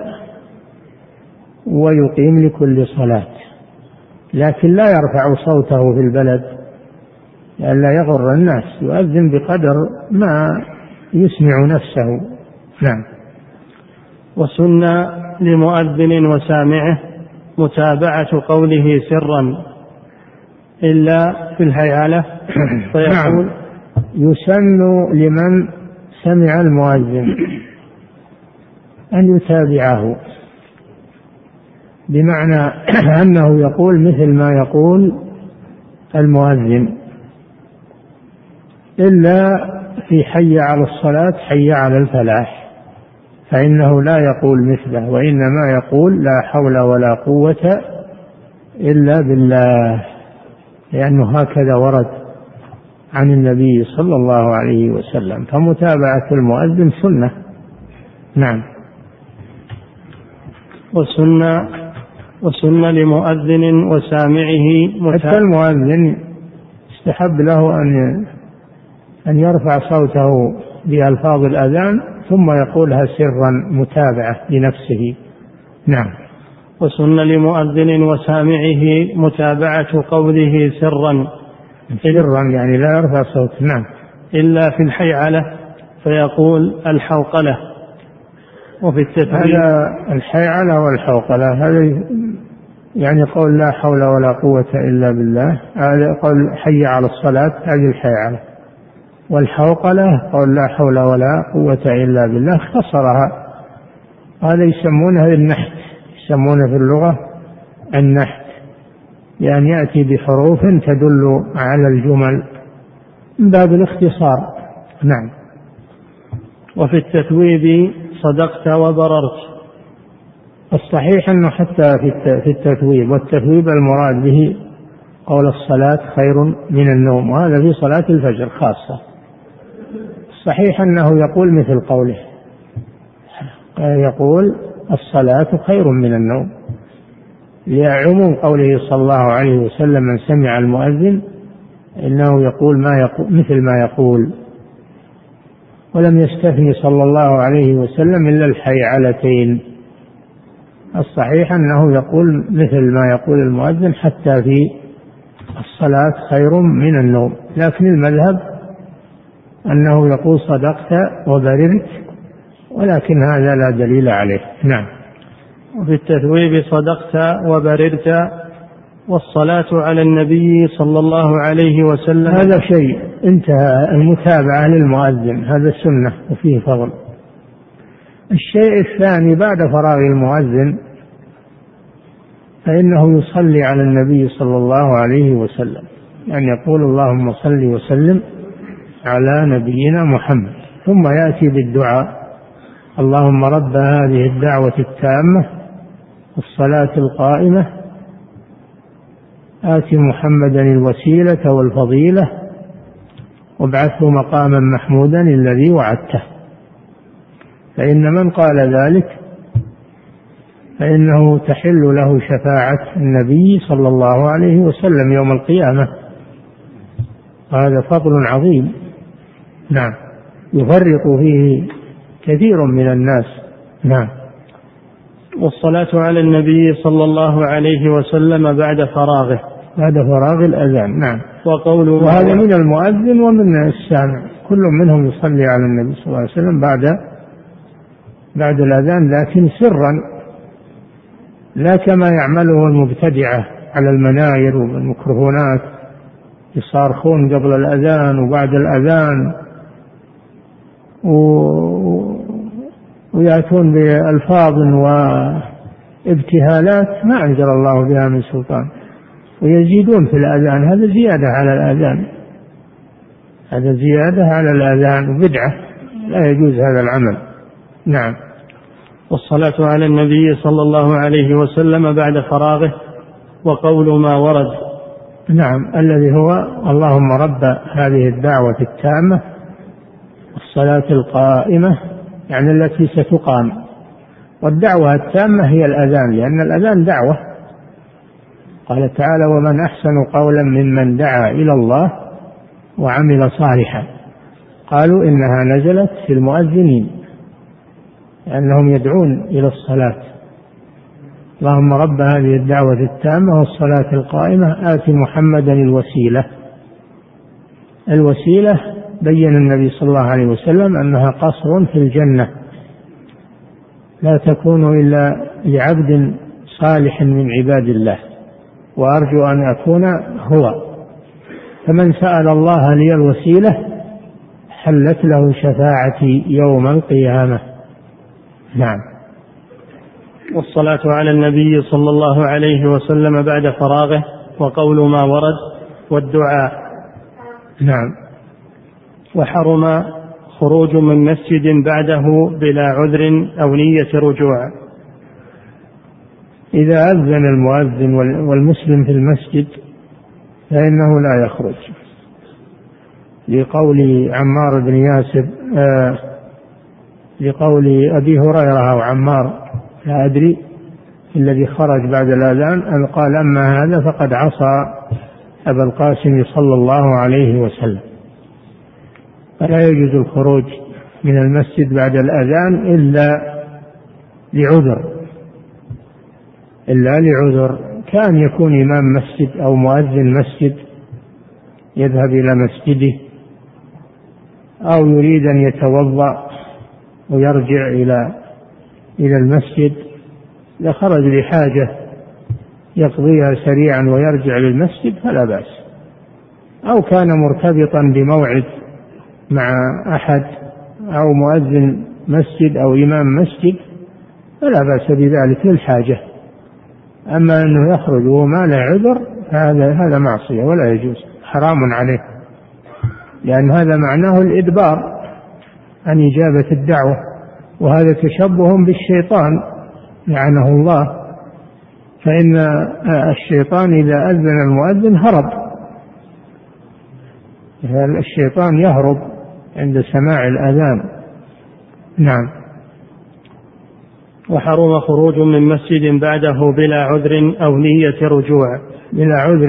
ويقيم لكل صلاة. لكن لا يرفع صوته في البلد لئلا يغر الناس يؤذن بقدر ما يسمع نفسه. نعم. وسن لمؤذن وسامعه متابعة قوله سرا إلا في الهيالة فيقول نعم. يسن لمن سمع المؤذن أن يتابعه. بمعنى أنه يقول مثل ما يقول المؤذن. إلا في حي على الصلاة حي على الفلاح. فإنه لا يقول مثله وإنما يقول لا حول ولا قوة إلا بالله. لأنه هكذا ورد عن النبي صلى الله عليه وسلم. فمتابعة المؤذن سنة. نعم. وسنة وسن لمؤذن وسامعه حتى المؤذن استحب له أن أن يرفع صوته بألفاظ الأذان ثم يقولها سرا متابعة لنفسه. نعم. وسن لمؤذن وسامعه متابعة قوله سرا. سرا يعني لا يرفع صوت نعم. إلا في الحيعلة فيقول الحوقلة. وفي التثبيت هذا الحيعلة والحوقلة هذا يعني قول لا حول ولا قوة إلا بالله هذا قول حي على الصلاة هذه الحيعلة. والحوقلة قول لا حول ولا قوة إلا بالله اختصرها هذا يسمونه النحت. يسمونه في اللغة النحت لأن يأتي بحروف تدل على الجمل. من باب الاختصار نعم. وفي التثويب صدقت وبررت. الصحيح أنه حتى في التثويب والتثويب المراد به قول الصلاة خير من النوم وهذا في صلاة الفجر خاصة. الصحيح أنه يقول مثل قوله يقول الصلاة خير من النوم. لعموم قوله صلى الله عليه وسلم من سمع المؤذن إنه يقول ما يقول مثل ما يقول ولم يستثني صلى الله عليه وسلم إلا الحيعلتين الصحيح أنه يقول مثل ما يقول المؤذن حتى في الصلاة خير من النوم. لكن المذهب أنه يقول صدقت وبررت ولكن هذا لا دليل عليه. نعم. وفي التثويب صدقت وبررت والصلاة على النبي صلى الله عليه وسلم. هذا شيء انتهى المتابعة للمؤذن. هذا السنة وفيه فضل. الشيء الثاني بعد فراغ المؤذن فإنه يصلي على النبي صلى الله عليه وسلم. يعني يقول اللهم صل وسلم على نبينا محمد. ثم يأتي بالدعاء. اللهم رب هذه الدعوة التامة الصلاة القائمة آت محمدا الوسيلة والفضيلة وابعثه مقاما محمودا الذي وعدته. فإن من قال ذلك فإنه تحل له شفاعة النبي صلى الله عليه وسلم يوم القيامة. وهذا فضل عظيم. نعم. يفرق فيه كثير من الناس. نعم. والصلاة على النبي صلى الله عليه وسلم بعد فراغه. بعد فراغ الأذان. نعم. وقوله وهذا من المؤذن ومن السامع. كل منهم يصلي على النبي صلى الله عليه وسلم بعد بعد الأذان لكن سرا لا كما يعمله المبتدعة على المناير والميكروفونات. يصارخون قبل الأذان وبعد الأذان. و... ويأتون بألفاظ وابتهالات ما أنزل الله بها من سلطان. ويزيدون في الأذان. هذا زيادة على الأذان. هذا زيادة على الأذان. وبدعة. لا يجوز هذا العمل. نعم. والصلاة على النبي صلى الله عليه وسلم بعد فراغه وقول ما ورد. نعم. الذي هو اللهم رب هذه الدعوة التامة الصلاة القائمة يعني التي ستقام. والدعوة التامة هي الأذان لأن الأذان دعوة. قال تعالى ومن أحسن قولا ممن دعا إلى الله وعمل صالحا. قالوا إنها نزلت في المؤذنين لأنهم يدعون إلى الصلاة. اللهم رب هذه الدعوة التامة والصلاة القائمة آت محمدا الوسيلة. الوسيلة بين النبي صلى الله عليه وسلم أنها قصر في الجنة. لا تكون إلا لعبد صالح من عباد الله. وأرجو أن أكون هو. فمن سأل الله لي الوسيلة حلت له شفاعتي يوم القيامة. نعم. والصلاة على النبي صلى الله عليه وسلم بعد فراغه وقول ما ورد والدعاء. نعم. وحرم خروج من مسجد بعده بلا عذر أو نية رجوع. إذا أذن المؤذن والمسلم في المسجد فإنه لا يخرج. لقول عمار بن ياسر آه لقول أبي هريرة أو عمار لا أدري الذي خرج بعد الأذان أن قال أما هذا فقد عصى أبا القاسم صلى الله عليه وسلم. فلا يجوز الخروج من المسجد بعد الأذان إلا لعذر إلا لعذر. كان يكون إمام مسجد أو مؤذن مسجد يذهب إلى مسجده أو يريد أن يتوضأ ويرجع إلى إلى المسجد لخرج لحاجة يقضيها سريعا ويرجع للمسجد فلا بأس. أو كان مرتبطا بموعد مع أحد أو مؤذن مسجد أو إمام مسجد فلا بأس بذلك للحاجة أما أنه يخرج وهو ما له عذر فهذا هذا معصية ولا يجوز حرام عليه. لأن هذا معناه الإدبار عن إجابة الدعوة وهذا تشبه بالشيطان لعنه الله. فإن الشيطان إذا أذن المؤذن هرب. الشيطان يهرب. عند سماع الأذان. نعم. وحرم خروج من مسجد بعده بلا عذر أو نية رجوع. بلا عذر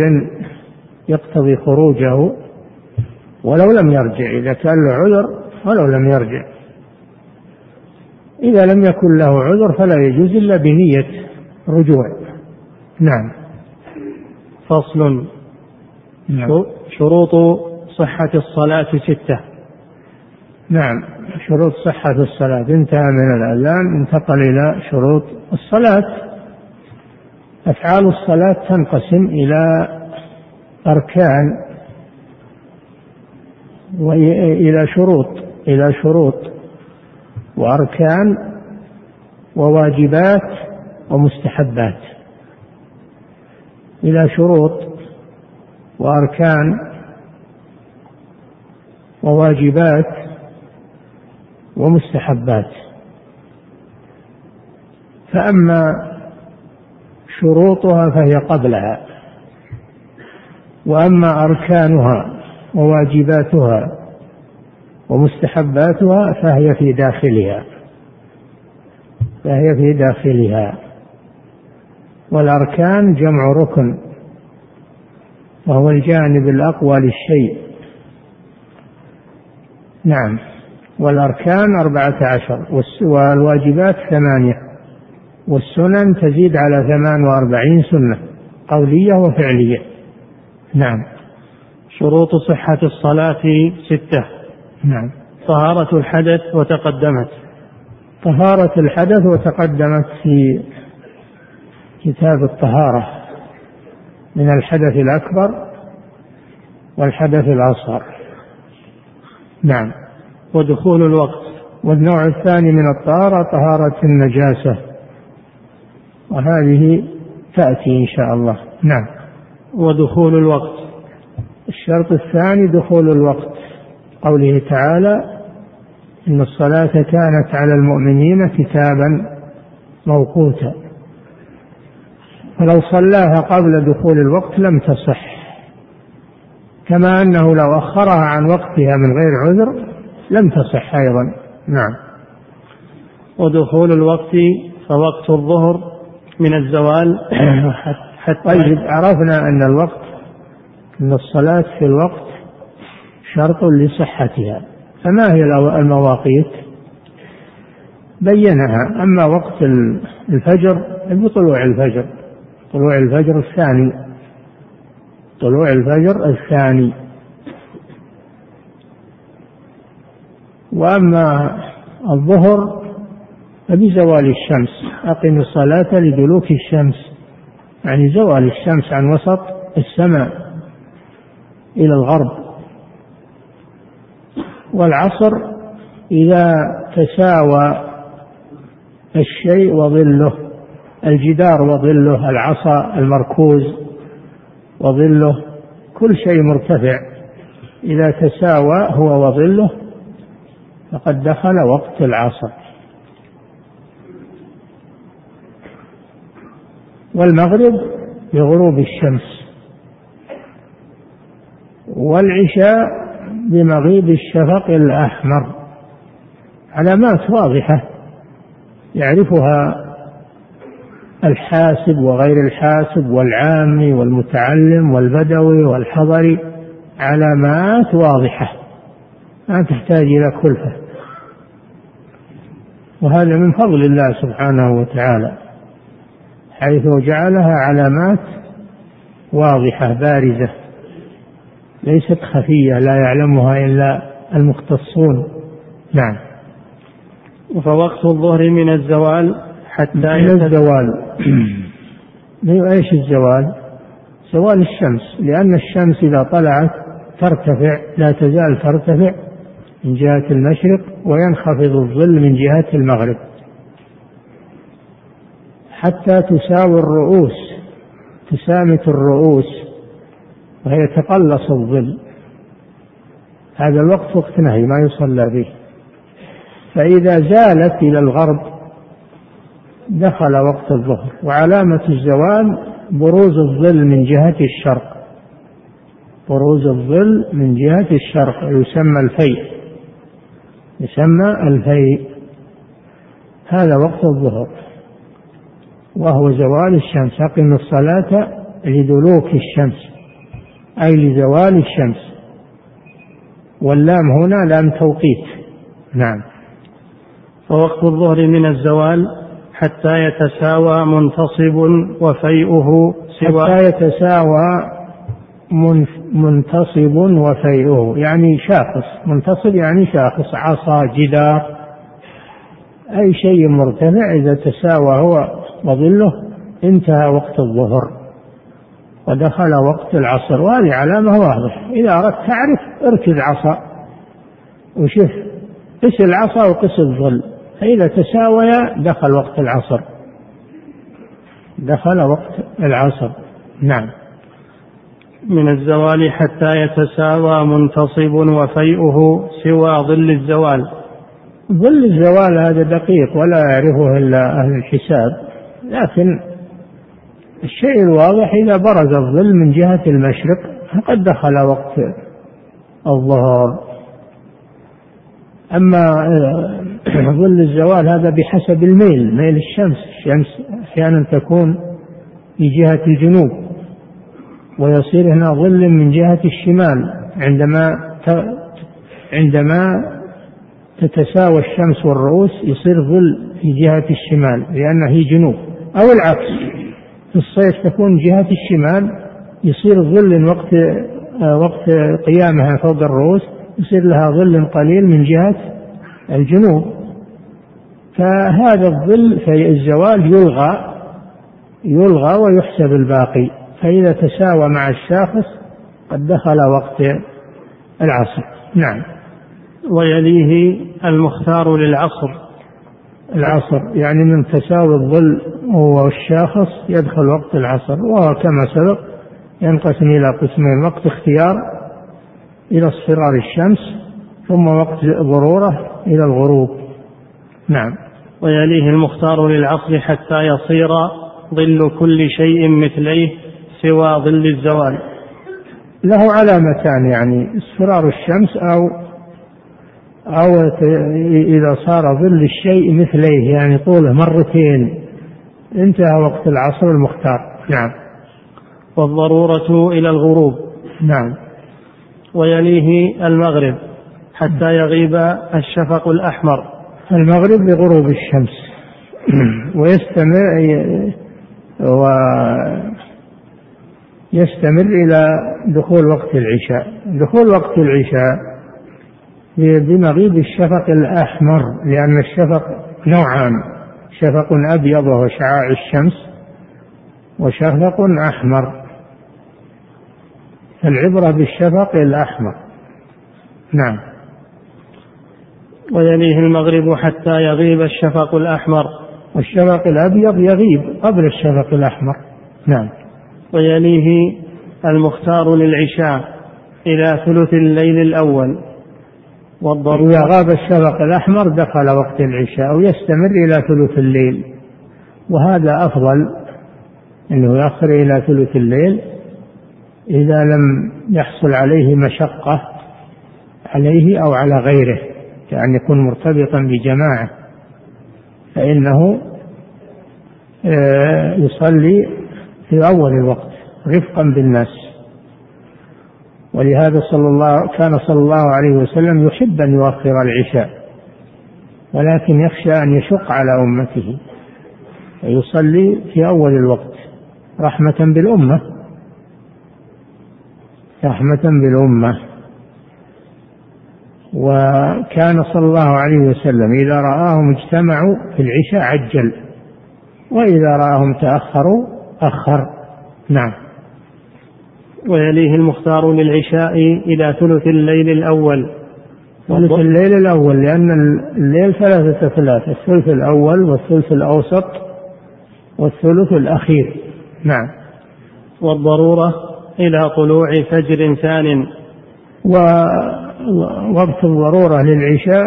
يقتضي خروجه ولو لم يرجع. إذا كان له عذر ولو لم يرجع. إذا لم يكن له عذر فلا يجوز إلا بنية رجوع. نعم. فصل. نعم. شروط صحة الصلاة ستة. نعم شروط صحة الصلاة. انتهى من الأذان انتقل إلى شروط الصلاة. أفعال الصلاة تنقسم إلى أركان وإلى شروط إلى شروط. وأركان وواجبات ومستحبات. إلى شروط وأركان وواجبات ومستحبات. فأما شروطها فهي قبلها وأما أركانها وواجباتها ومستحباتها فهي في داخلها فهي في داخلها. والأركان جمع ركن وهو الجانب الأقوى للشيء. نعم. والأركان أربعة عشر والواجبات ثمانية والسنن تزيد على ثمان وأربعين سنة قولية وفعلية. نعم. شروط صحة الصلاة ستة. نعم. طهارة الحدث وتقدمت. طهارة الحدث وتقدمت في كتاب الطهارة من الحدث الأكبر والحدث الأصغر. نعم. ودخول الوقت. والنوع الثاني من الطهارة طهارة النجاسة. وهذه تأتي إن شاء الله. نعم. ودخول الوقت. الشرط الثاني دخول الوقت. قوله تعالى إن الصلاة كانت على المؤمنين كتابا موقوتا. فلو صلاها قبل دخول الوقت لم تصح. كما أنه لو أخرها عن وقتها من غير عذر لم تصح أيضا. نعم. ودخول الوقت فوقت الظهر من الزوال. حتى طيب عرفنا أن الوقت أن الصلاة في الوقت شرط لصحتها. فما هي المواقيت؟ بينها أما وقت الفجر بطلوع الفجر. طلوع الفجر الثاني. طلوع الفجر الثاني. وأما الظهر فبزوال الشمس. أقم الصلاة لدلوك الشمس يعني زوال الشمس عن وسط السماء إلى الغرب. والعصر إذا تساوى الشيء وظله الجدار وظله العصا المركوز وظله كل شيء مرتفع. إذا تساوى هو وظله فقد دخل وقت العصر. والمغرب بغروب الشمس. والعشاء بمغيب الشفق الأحمر. علامات واضحة يعرفها الحاسب وغير الحاسب والعامي والمتعلم والبدوي والحضري علامات واضحة. ما تحتاج إلى كلفة. وهذا من فضل الله سبحانه وتعالى حيث جعلها علامات واضحة بارزة ليست خفية لا يعلمها إلا المختصون. نعم. فوقت الظهر من الزوال حتى من الزوال. إيش الزوال؟ زوال الشمس لأن الشمس إذا طلعت ترتفع لا تزال ترتفع من جهة المشرق وينخفض الظل من جهة المغرب. حتى تساوي الرؤوس تسامت الرؤوس وهي تقلص الظل. هذا الوقت وقت نهي ما يصلى به. فإذا زالت إلى الغرب دخل وقت الظهر وعلامة الزوال بروز الظل من جهة الشرق. بروز الظل من جهة الشرق يسمى الفيء. يسمى الفيء. هذا وقت الظهر وهو زوال الشمس. أقم الصلاة لدلوك الشمس أي لزوال الشمس. واللام هنا لام توقيت. نعم. فوقت الظهر من الزوال حتى يتساوى منتصب وفيئه سوى حتى يتساوى منتصب وفيئه يعني شاخص. منتصب يعني شاخص عصا جدار. أي شيء مرتفع إذا تساوى هو وظله انتهى وقت الظهر. ودخل وقت العصر. وهذه علامة واضحة. إذا أردت تعرف اركز عصا. وشوف قس العصا وقس الظل. فإذا تساويا دخل وقت العصر. دخل وقت العصر. نعم. من الزوال حتى يتساوى منتصب وفيئه سوى ظل الزوال. ظل الزوال هذا دقيق ولا يعرفه إلا أهل الحساب لكن الشيء الواضح إذا برز الظل من جهة المشرق فقد دخل وقت الظهر أما ظل الزوال هذا بحسب الميل ميل الشمس الشمس أحيانا تكون في جهة الجنوب. ويصير هنا ظل من جهة الشمال عندما عندما تتساوى الشمس والرؤوس يصير ظل في جهة الشمال لأنه هي جنوب. أو العكس في الصيف تكون جهة الشمال يصير ظل وقت وقت قيامها فوق الرؤوس يصير لها ظل قليل من جهة الجنوب. فهذا الظل في الزوال يلغى يلغى ويحسب الباقي. فإذا تساوى مع الشاخص قد دخل وقت العصر. نعم. ويليه المختار للعصر. العصر يعني من تساوي الظل والشاخص يدخل وقت العصر. وهو كما سبق ينقسم إلى قسمين وقت اختيار إلى اصفرار الشمس ثم وقت ضرورة إلى الغروب. نعم. ويليه المختار للعصر حتى يصير ظل كل شيء مثليه سوى ظل الزوال. له علامتان يعني اصفرار الشمس أو أو إذا صار ظل الشيء مثليه يعني طوله مرتين. انتهى وقت العصر المختار. نعم. والضرورة إلى الغروب. نعم. ويليه المغرب حتى يغيب الشفق الأحمر. المغرب لغروب الشمس. ويستمر و يستمر إلى دخول وقت العشاء. دخول وقت العشاء بمغيب الشفق الأحمر لأن الشفق نوعان شفق أبيض وهو شعاع الشمس وشفق أحمر. العبرة بالشفق الأحمر. نعم. ويليه المغرب حتى يغيب الشفق الأحمر. والشفق الأبيض يغيب قبل الشفق الأحمر. نعم. ويليه المختار للعشاء إلى ثلث الليل الأول. والضرورة إذا غاب الشفق الأحمر دخل وقت العشاء ويستمر إلى ثلث الليل. وهذا أفضل أنه يأخر إلى ثلث الليل. إذا لم يحصل عليه مشقة عليه أو على غيره كأن يكون مرتبطا بجماعة فإنه آه، يصلي في أول الوقت رفقا بالناس. ولهذا صلى الله كان صلى الله عليه وسلم يحب أن يؤخر العشاء ولكن يخشى أن يشق على أمته فيصلي في أول الوقت رحمة بالأمة. رحمة بالأمة. وكان صلى الله عليه وسلم إذا رآهم اجتمعوا في العشاء عجل وإذا رآهم تأخروا أخر نعم. ويليه المختار للعشاء إلى ثلث الليل الأول. ثلث الليل الأول لأن الليل ثلاثة ثلاثة الثلث الأول والثلث الأوسط والثلث الأخير. نعم. والضرورة إلى طلوع فجر ثان. ووقت الضرورة للعشاء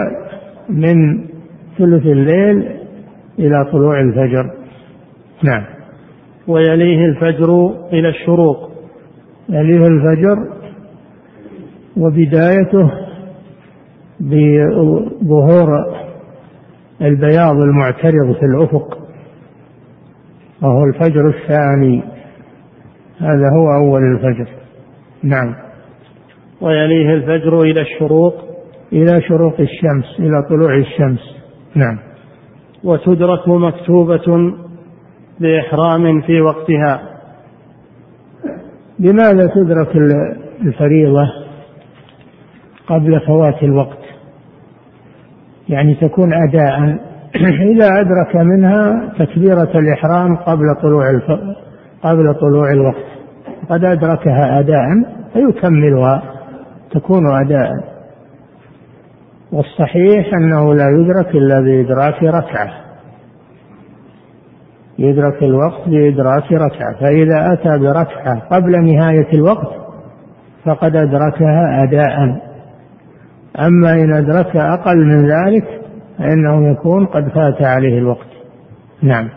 من ثلث الليل إلى طلوع الفجر. نعم. ويليه الفجر إلى الشروق. يليه الفجر وبدايته بظهور البياض المعترض في الأفق وهو الفجر الثاني. هذا هو أول الفجر. نعم. ويليه الفجر إلى الشروق إلى شروق الشمس إلى طلوع الشمس. نعم. وتدرك مكتوبة بإحرام في وقتها. لماذا تدرك الفريضة قبل فوات الوقت؟ يعني تكون أداء. إذا أدرك منها تكبيرة الإحرام قبل طلوع الف... قبل طلوع الوقت. قد أدركها أداء فيكملها تكون أداء. والصحيح أنه لا يدرك إلا بإدراك ركعة. يدرك الوقت بإدراك ركعة. فإذا أتى بركعة قبل نهاية الوقت فقد أدركها أداء. أما إن أدرك أقل من ذلك فإنه يكون قد فات عليه الوقت. نعم.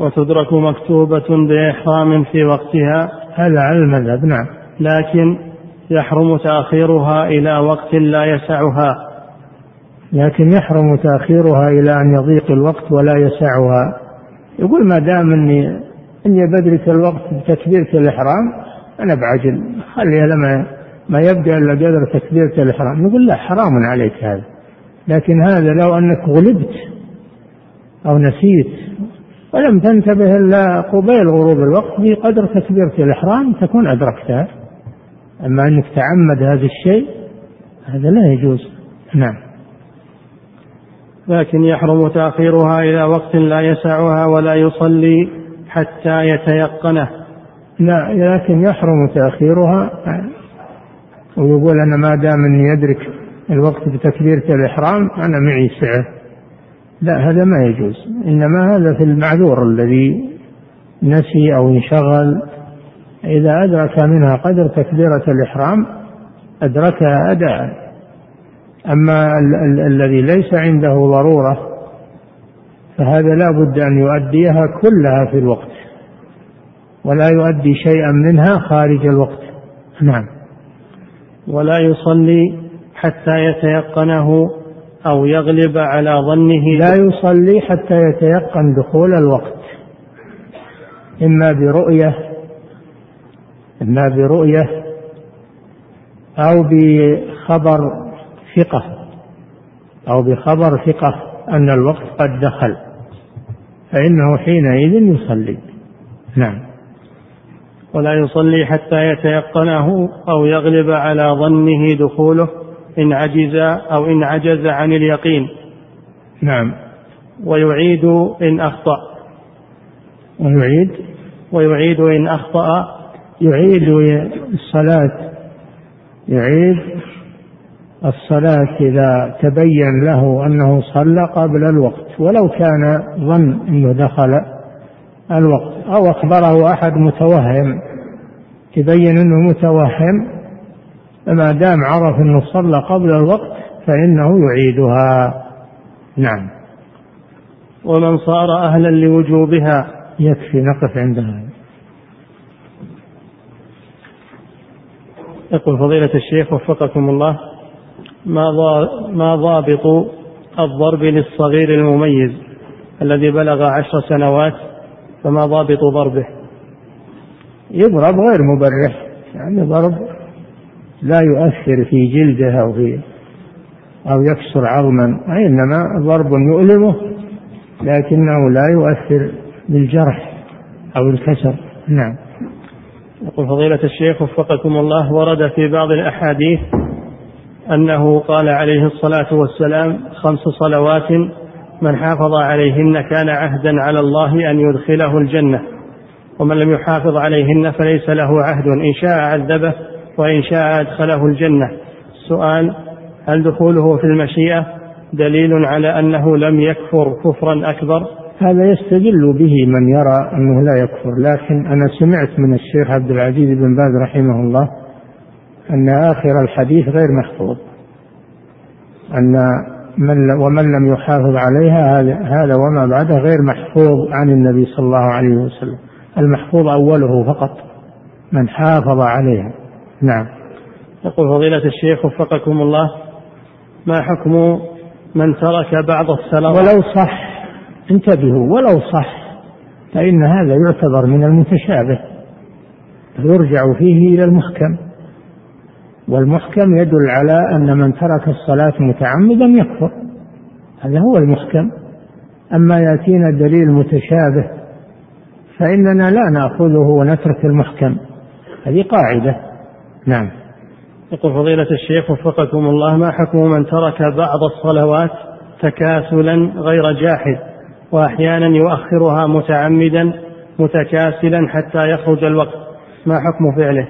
وتدرك مكتوبة بإحرام في وقتها. هذا على المذهب نعم. لكن يحرم تأخيرها إلى وقت لا يسعها. لكن يحرم تأخيرها إلى أن يضيق الوقت ولا يسعها. يقول ما دام أني أني بدرك الوقت بتكبيرة الإحرام أنا بعجل. خليها لما ما يبدأ إلا قدر تكبيرة الإحرام؟ نقول لا حرام عليك هذا. لكن هذا لو أنك غلبت أو نسيت ولم تنتبه إلا قبيل غروب الوقت بقدر تكبيرة الإحرام تكون أدركتها. أما أنك تعمد هذا الشيء هذا لا يجوز. نعم. لكن يحرم تأخيرها إلى وقت لا يسعها ولا يصلي حتى يتيقنه. لا لكن يحرم تأخيرها. ويقول أنا ما دام أني يدرك الوقت بتكبيرة الإحرام أنا معي سعة لا هذا ما يجوز. إنما هذا في المعذور الذي نسي أو انشغل. إذا أدرك منها قدر تكبيرة الإحرام أدركها أداء. أما ال- ال- الذي ليس عنده ضرورة فهذا لا بد أن يؤديها كلها في الوقت ولا يؤدي شيئا منها خارج الوقت. نعم. ولا يصلي حتى يتيقنه أو يغلب على ظنه. لا يصلي حتى يتيقن دخول الوقت. إما برؤية إما برؤية أو بخبر ثقة أو بخبر ثقة أن الوقت قد دخل فإنه حينئذ يصلي. نعم. ولا يصلي حتى يتيقنه أو يغلب على ظنه دخوله إن عجز أو إن عجز عن اليقين. نعم. ويعيد إن أخطأ. ويعيد؟ ويعيد إن أخطأ. يعيد الصلاة. يعيد الصلاة إذا تبين له أنه صلى قبل الوقت ولو كان ظن أنه دخل الوقت أو أخبره أحد متوهم تبين أنه متوهم فما دام عرف أنه صلى قبل الوقت فإنه يعيدها. نعم. ومن صار أهلا لوجوبها يكفي نقف عندها. يقول فضيلة الشيخ وفقكم الله. ما ضا- ما ضابط الضرب للصغير المميز الذي بلغ عشر سنوات فما ضابط ضربه. يضرب غير مبرح يعني ضرب لا يؤثر في جلده أو في أو يكسر عظما إنما ضرب يؤلمه لكنه لا يؤثر بالجرح أو الكسر. نعم. يقول فضيلة الشيخ وفقكم الله ورد في بعض الأحاديث أنه قال عليه الصلاة والسلام خمس صلوات من حافظ عليهن كان عهدا على الله أن يدخله الجنة ومن لم يحافظ عليهن فليس له عهد. إن شاء عذبه وإن شاء أدخله الجنة. السؤال هل دخوله في المشيئة دليل على أنه لم يكفر كفرا أكبر؟ هذا يستدل به من يرى أنه لا يكفر لكن أنا سمعت من الشيخ عبد العزيز بن باز رحمه الله أن آخر الحديث غير محفوظ أن من ومن لم يحافظ عليها هذا وما بعده غير محفوظ عن النبي صلى الله عليه وسلم. المحفوظ أوله فقط من حافظ عليها. نعم. يقول فضيلة الشيخ وفقكم الله ما حكم من ترك بعض الصلوات ولو صح انتبهوا ولو صح فإن هذا يعتبر من المتشابه. يرجع فيه إلى المحكم. والمحكم يدل على أن من ترك الصلاة متعمدا يكفر. هذا هو المحكم. أما يأتينا دليل متشابه فإننا لا نأخذه ونترك المحكم. هذه قاعدة. نعم. يقول فضيلة الشيخ وفقكم الله ما حكم من ترك بعض الصلوات تكاسلا غير جاحد وأحيانا يؤخرها متعمدا متكاسلا حتى يخرج الوقت؟ ما حكم فعله؟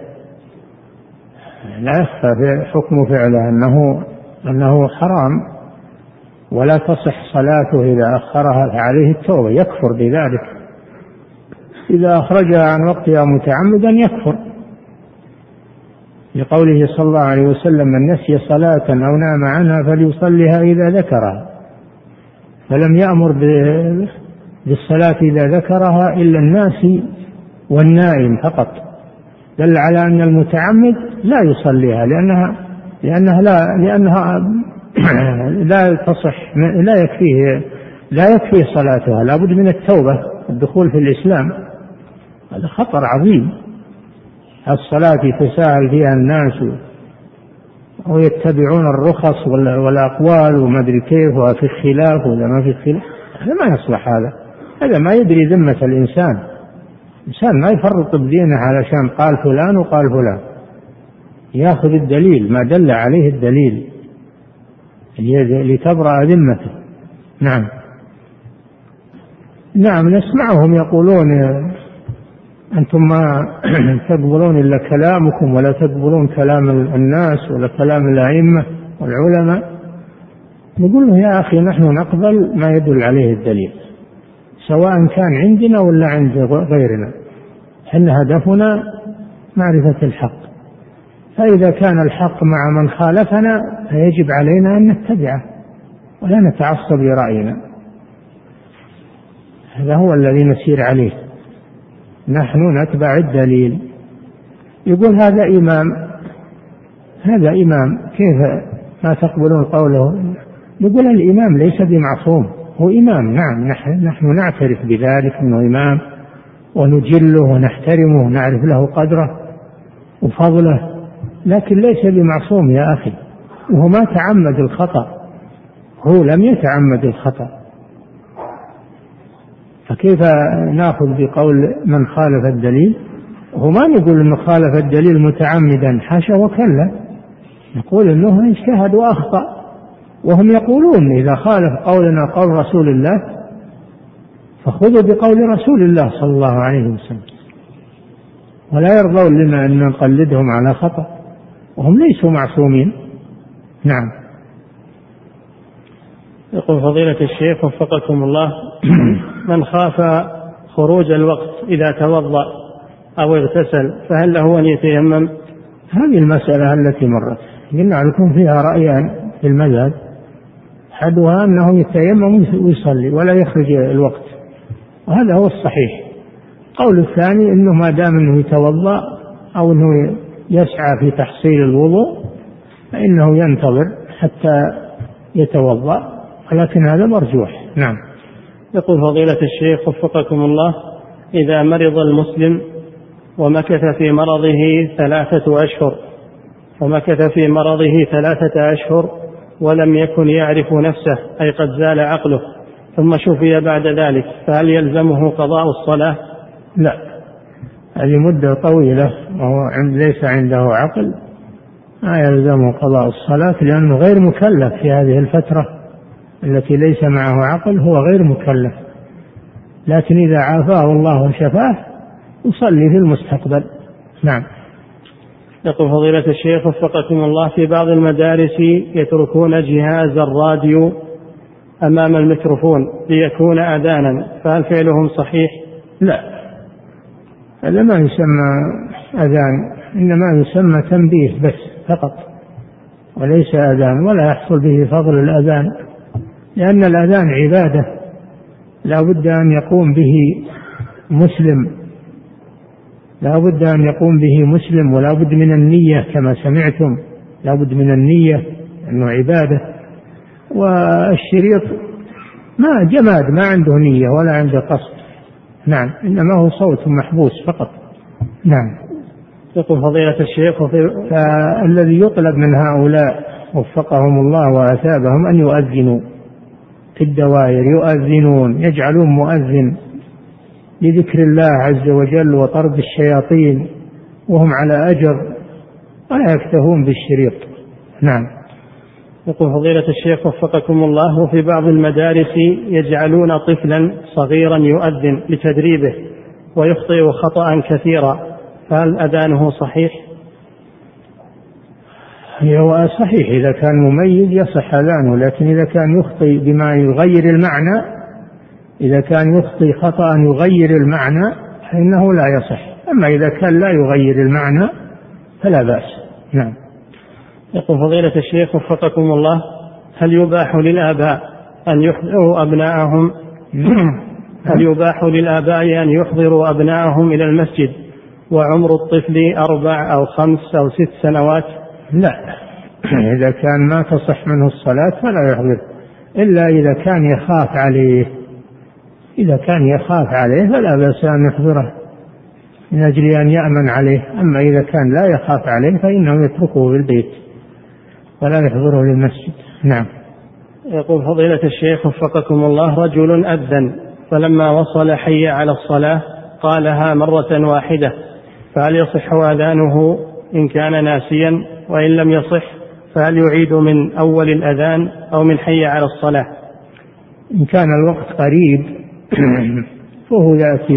لا يخفى حكم فعله أنه أنه حرام ولا تصح صلاته إذا أخرها فعليه التوبة يكفر بذلك. إذا أخرجها عن وقتها متعمدا يكفر. لقوله صلى الله عليه وسلم من نسي صلاة أو نام عنها فليصليها إذا ذكرها. فلم يأمر بالصلاة إذا ذكرها إلا الناس والنائم فقط. دل على أن المتعمد لا يصليها لأنها لأنها لا لأنها لا تصح لا يكفيه لا يكفي صلاتها لابد من التوبة الدخول في الإسلام. هذا خطر عظيم. الصلاة يتساهل فيها الناس ويتبعون الرخص والأقوال وما أدري كيف وفي الخلاف ولا ما في خلاف. هذا ما يصلح هذا. هذا ما يدري ذمة الإنسان. الإنسان ما يفرط بدينه علشان قال فلان وقال فلان. يأخذ الدليل ما دل عليه الدليل. لتبرأ ذمته نعم. نعم نسمعهم يقولون أنتم ما تقبلون إلا كلامكم ولا تقبلون كلام الناس ولا كلام الأئمة والعلماء. نقول له يا أخي نحن نقبل ما يدل عليه الدليل. سواء كان عندنا ولا عند غيرنا. إن هدفنا معرفة الحق. فإذا كان الحق مع من خالفنا فيجب علينا أن نتبعه ولا نتعصب لرأينا. هذا هو الذي نسير عليه. نحن نتبع الدليل. يقول هذا إمام هذا إمام كيف ما تقبلون قوله؟ يقول الإمام ليس بمعصوم. هو إمام نعم نحن نعترف بذلك أنه إمام ونجله ونحترمه ونعرف له قدره وفضله لكن ليس بمعصوم يا أخي. وهو ما تعمد الخطأ. هو لم يتعمد الخطأ. فكيف نأخذ بقول من خالف الدليل؟ هو ما نقول إنه خالف الدليل متعمدا حاشا وكلا. نقول إنه اجتهد وأخطأ. وهم يقولون إذا خالف قولنا قول رسول الله فخذوا بقول رسول الله صلى الله عليه وسلم. ولا يرضون لنا أن نقلدهم على خطأ وهم ليسوا معصومين. نعم. يقول فضيلة الشيخ وفقكم الله من خاف خروج الوقت إذا توضأ أو اغتسل فهل له أن يتيمم؟ هذه المسألة التي مرت. قلنا لكم فيها رأيان في المذهب. أحدها أنه يتيمم ويصلي ولا يخرج الوقت. وهذا هو الصحيح. القول الثاني أنه ما دام أنه يتوضأ أو أنه يسعى في تحصيل الوضوء فإنه ينتظر حتى يتوضأ ولكن هذا مرجوح. نعم. يقول فضيلة الشيخ وفقكم الله إذا مرض المسلم ومكث في مرضه ثلاثة أشهر ومكث في مرضه ثلاثة أشهر ولم يكن يعرف نفسه أي قد زال عقله. ثم شفي بعد ذلك فهل يلزمه قضاء الصلاة؟ لا. هذه مدة طويلة وهو ليس عنده عقل. ما يلزمه قضاء الصلاة لأنه غير مكلف في هذه الفترة. التي ليس معه عقل هو غير مكلف. لكن إذا عافاه الله وشفاه يصلي في المستقبل. نعم. يقول فضيلة الشيخ وفقكم الله في بعض المدارس يتركون جهاز الراديو أمام الميكروفون ليكون أذانا فهل فعلهم صحيح؟ لا هذا ما يسمى أذان إنما يسمى تنبيه بس فقط وليس أذان ولا يحصل به فضل الأذان لأن الأذان عبادة لا بد أن يقوم به مسلم لا بد أن يقوم به مسلم ولا بد من النية كما سمعتم. لا بد من النية أنه عبادة. والشريط ما جماد ما عنده نية ولا عنده قصد. نعم إنما هو صوت محبوس فقط. نعم. يقول فضيلة الشيخ فالذي يطلب من هؤلاء وفقهم الله وأثابهم أن يؤذنوا في الدوائر يؤذنون يجعلون مؤذن. لذكر الله عز وجل وطرد الشياطين وهم على أجر ولا يكتفون بالشريط نعم يقول فضيلة الشيخ وفقكم الله وفي بعض المدارس يجعلون طفلا صغيرا يؤذن لتدريبه ويخطئ خطأ كثيرا فهل أذانه صحيح؟ هو صحيح إذا كان مميز يصح أذانه لكن إذا كان يخطئ بما يغير المعنى إذا كان يخطئ خطأ يغير المعنى فإنه لا يصح. أما إذا كان لا يغير المعنى فلا بأس. نعم. يقول فضيلة الشيخ وفقكم الله هل يباح للآباء أن يحضروا أبناءهم؟ هل يباح للآباء أن يحضروا أبناءهم إلى المسجد وعمر الطفل أربع أو خمس أو ست سنوات؟ لا. إذا كان ما تصح منه الصلاة فلا يحضر. إلا إذا كان يخاف عليه. إذا كان يخاف عليه فلا بأس أن يحضره من أجل أن يأمن عليه. أما إذا كان لا يخاف عليه فإنه يتركه في البيت ولا يحضره للمسجد. نعم. يقول فضيلة الشيخ وفقكم الله رجل أذن فلما وصل حي على الصلاة قالها مرة واحدة فهل يصح أذانه إن كان ناسيا؟ وإن لم يصح فهل يعيد من أول الأذان أو من حي على الصلاة؟ إن كان الوقت قريب فهو يأتي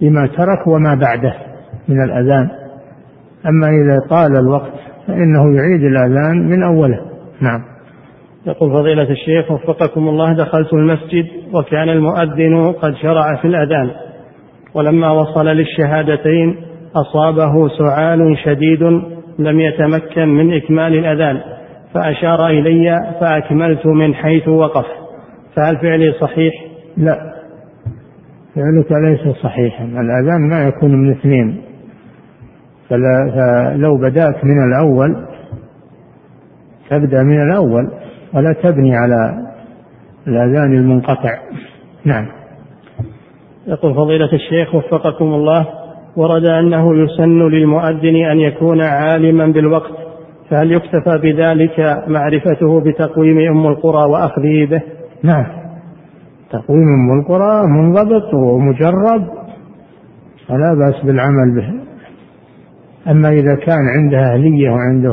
بما ترك وما بعده من الأذان. أما إذا طال الوقت فإنه يعيد الأذان من أوله. نعم. يقول فضيلة الشيخ وفقكم الله دخلت المسجد وكان المؤذن قد شرع في الأذان ولما وصل للشهادتين أصابه سعال شديد لم يتمكن من إكمال الأذان فأشار إلي فأكملت من حيث وقف. فهل فعلي صحيح؟ لا. فعلك ليس صحيحا. الأذان ما يكون من اثنين. فلا فلو بدأت من الأول تبدأ من الأول ولا تبني على الأذان المنقطع. نعم. يقول فضيلة الشيخ وفقكم الله ورد أنه يسن للمؤذن أن يكون عالما بالوقت فهل يكتفى بذلك معرفته بتقويم أم القرى وأخذه به؟ نعم. تقويم أم القرى منضبط ومجرب فلا بأس بالعمل به. أما إذا كان عنده أهلية وعنده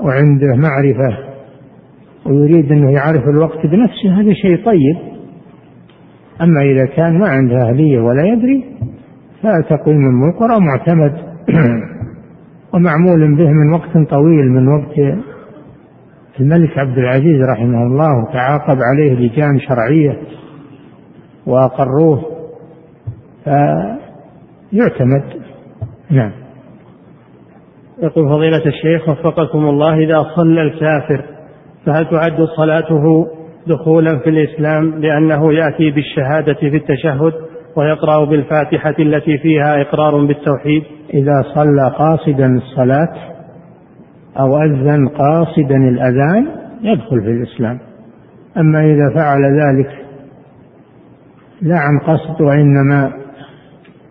وعنده معرفة ويريد أنه يعرف الوقت بنفسه هذا شيء طيب. أما إذا كان ما عنده أهلية ولا يدري فتقويم القرى معتمد ومعمول به من وقت طويل من وقت الملك عبد العزيز رحمه الله تعاقب عليه لجان شرعية وأقروه فيعتمد. نعم. يقول فضيلة الشيخ وفقكم الله إذا صلى الكافر فهل تعد صلاته دخولا في الإسلام لأنه يأتي بالشهادة في التشهد ويقرأ بالفاتحة التي فيها إقرار بالتوحيد؟ إذا صلى قاصدا الصلاة أو أذن قاصدا الأذان يدخل في الإسلام. أما إذا فعل ذلك لا عن قصد وإنما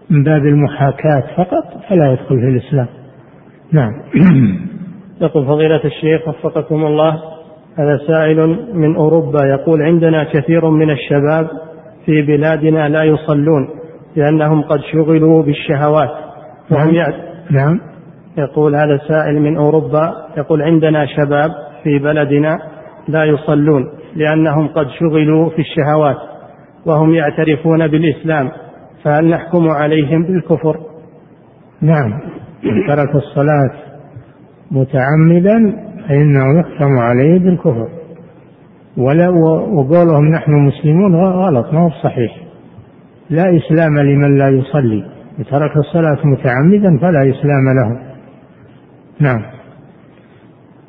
من باب المحاكاة فقط فلا يدخل في الإسلام. نعم. يقول فضيلة الشيخ وفقكم الله هذا سائل من أوروبا يقول عندنا كثير من الشباب في بلادنا لا يصلون لأنهم قد شغلوا بالشهوات. وهم نعم, نعم. يقول هذا سائل من أوروبا يقول عندنا شباب في بلدنا لا يصلون لأنهم قد شغلوا في الشهوات وهم يعترفون بالإسلام فهل نحكم عليهم بالكفر؟ نعم. ترك الصلاة متعمدا فإنه يحكم عليه بالكفر. ولا وقولهم نحن مسلمون غلط ما هو صحيح. لا إسلام لمن لا يصلي. ترك الصلاة متعمدا فلا إسلام له. نعم.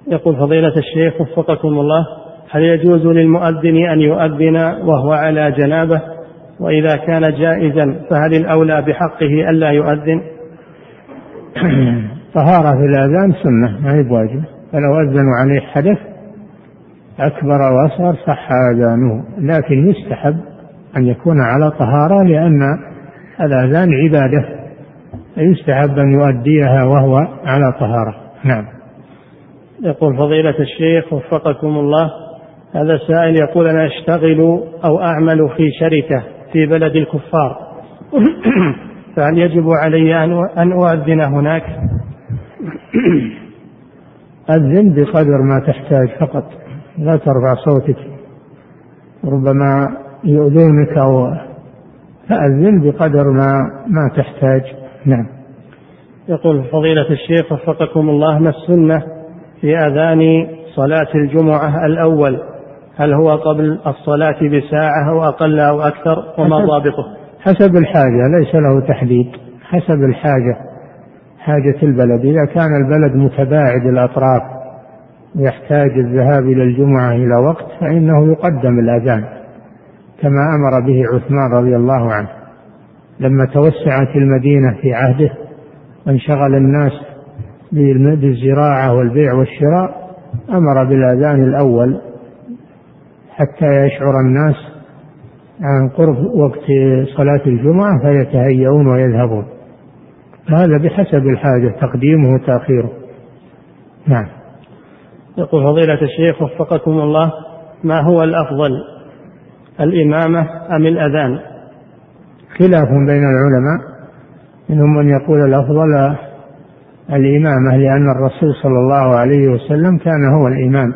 يقول فضيلة الشيخ وفقكم الله هل يجوز للمؤذن أن يؤذن وهو على جنابة؟ وإذا كان جائزا فهل الأولى بحقه ألا يؤذن؟ طهارة في الأذان سنة ما هي بواجب. فلو أذنوا عليه حدث أكبر وأصغر صح أذانه. لكن يستحب أن يكون على طهارة لأن الأذان عبادة. يستحب أن يؤديها وهو على طهارة. نعم. يقول فضيلة الشيخ وفقكم الله هذا سائل يقول أنا أشتغل أو أعمل في شركة في بلد الكفار. فهل يجب علي أن أؤذن هناك؟ أذن بقدر ما تحتاج فقط لا ترفع صوتك. ربما يؤذونك أو فأذن بقدر ما ما تحتاج. نعم. يقول فضيلة الشيخ وفقكم الله ما السنة في أذان صلاة الجمعة الأول؟ هل هو قبل الصلاة بساعة أو أقل أو أكثر؟ وما ضابطه؟ حسب الحاجة ليس له تحديد. حسب الحاجة حاجة البلد. إذا كان البلد متباعد الأطراف يحتاج الذهاب إلى الجمعة إلى وقت فإنه يقدم الأذان كما أمر به عثمان رضي الله عنه. لما توسعت المدينة في عهده وانشغل الناس بالزراعة والبيع والشراء أمر بالأذان الأول حتى يشعر الناس عن قرب وقت صلاة الجمعة فيتهيئون ويذهبون. هذا بحسب الحاجة تقديمه وتأخيره نعم. يقول فضيلة الشيخ وفقكم الله ما هو الأفضل الإمامة أم الأذان؟ خلاف بين العلماء منهم من يقول الأفضل الإمامة لأن الرسول صلى الله عليه وسلم كان هو الإمام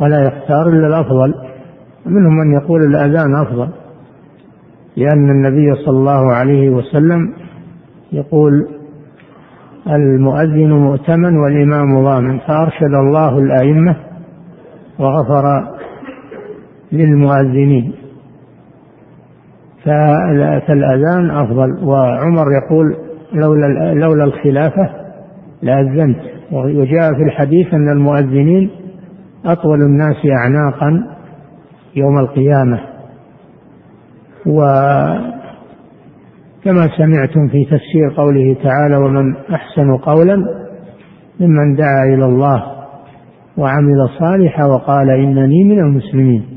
ولا يختار إلا الأفضل. منهم من يقول الأذان أفضل لأن النبي صلى الله عليه وسلم يقول المؤذن مؤتمن والإمام ضامن فأرشد الله الأئمة وغفر للمؤذنين. فالأذان أفضل. وعمر يقول لولا لولا الخلافة لأذنت وجاء في الحديث أن المؤذنين أطول الناس أعناقا يوم القيامة. وكما سمعتم في تفسير قوله تعالى ومن أحسن قولا ممن دعا إلى الله وعمل صالحا وقال إنني من المسلمين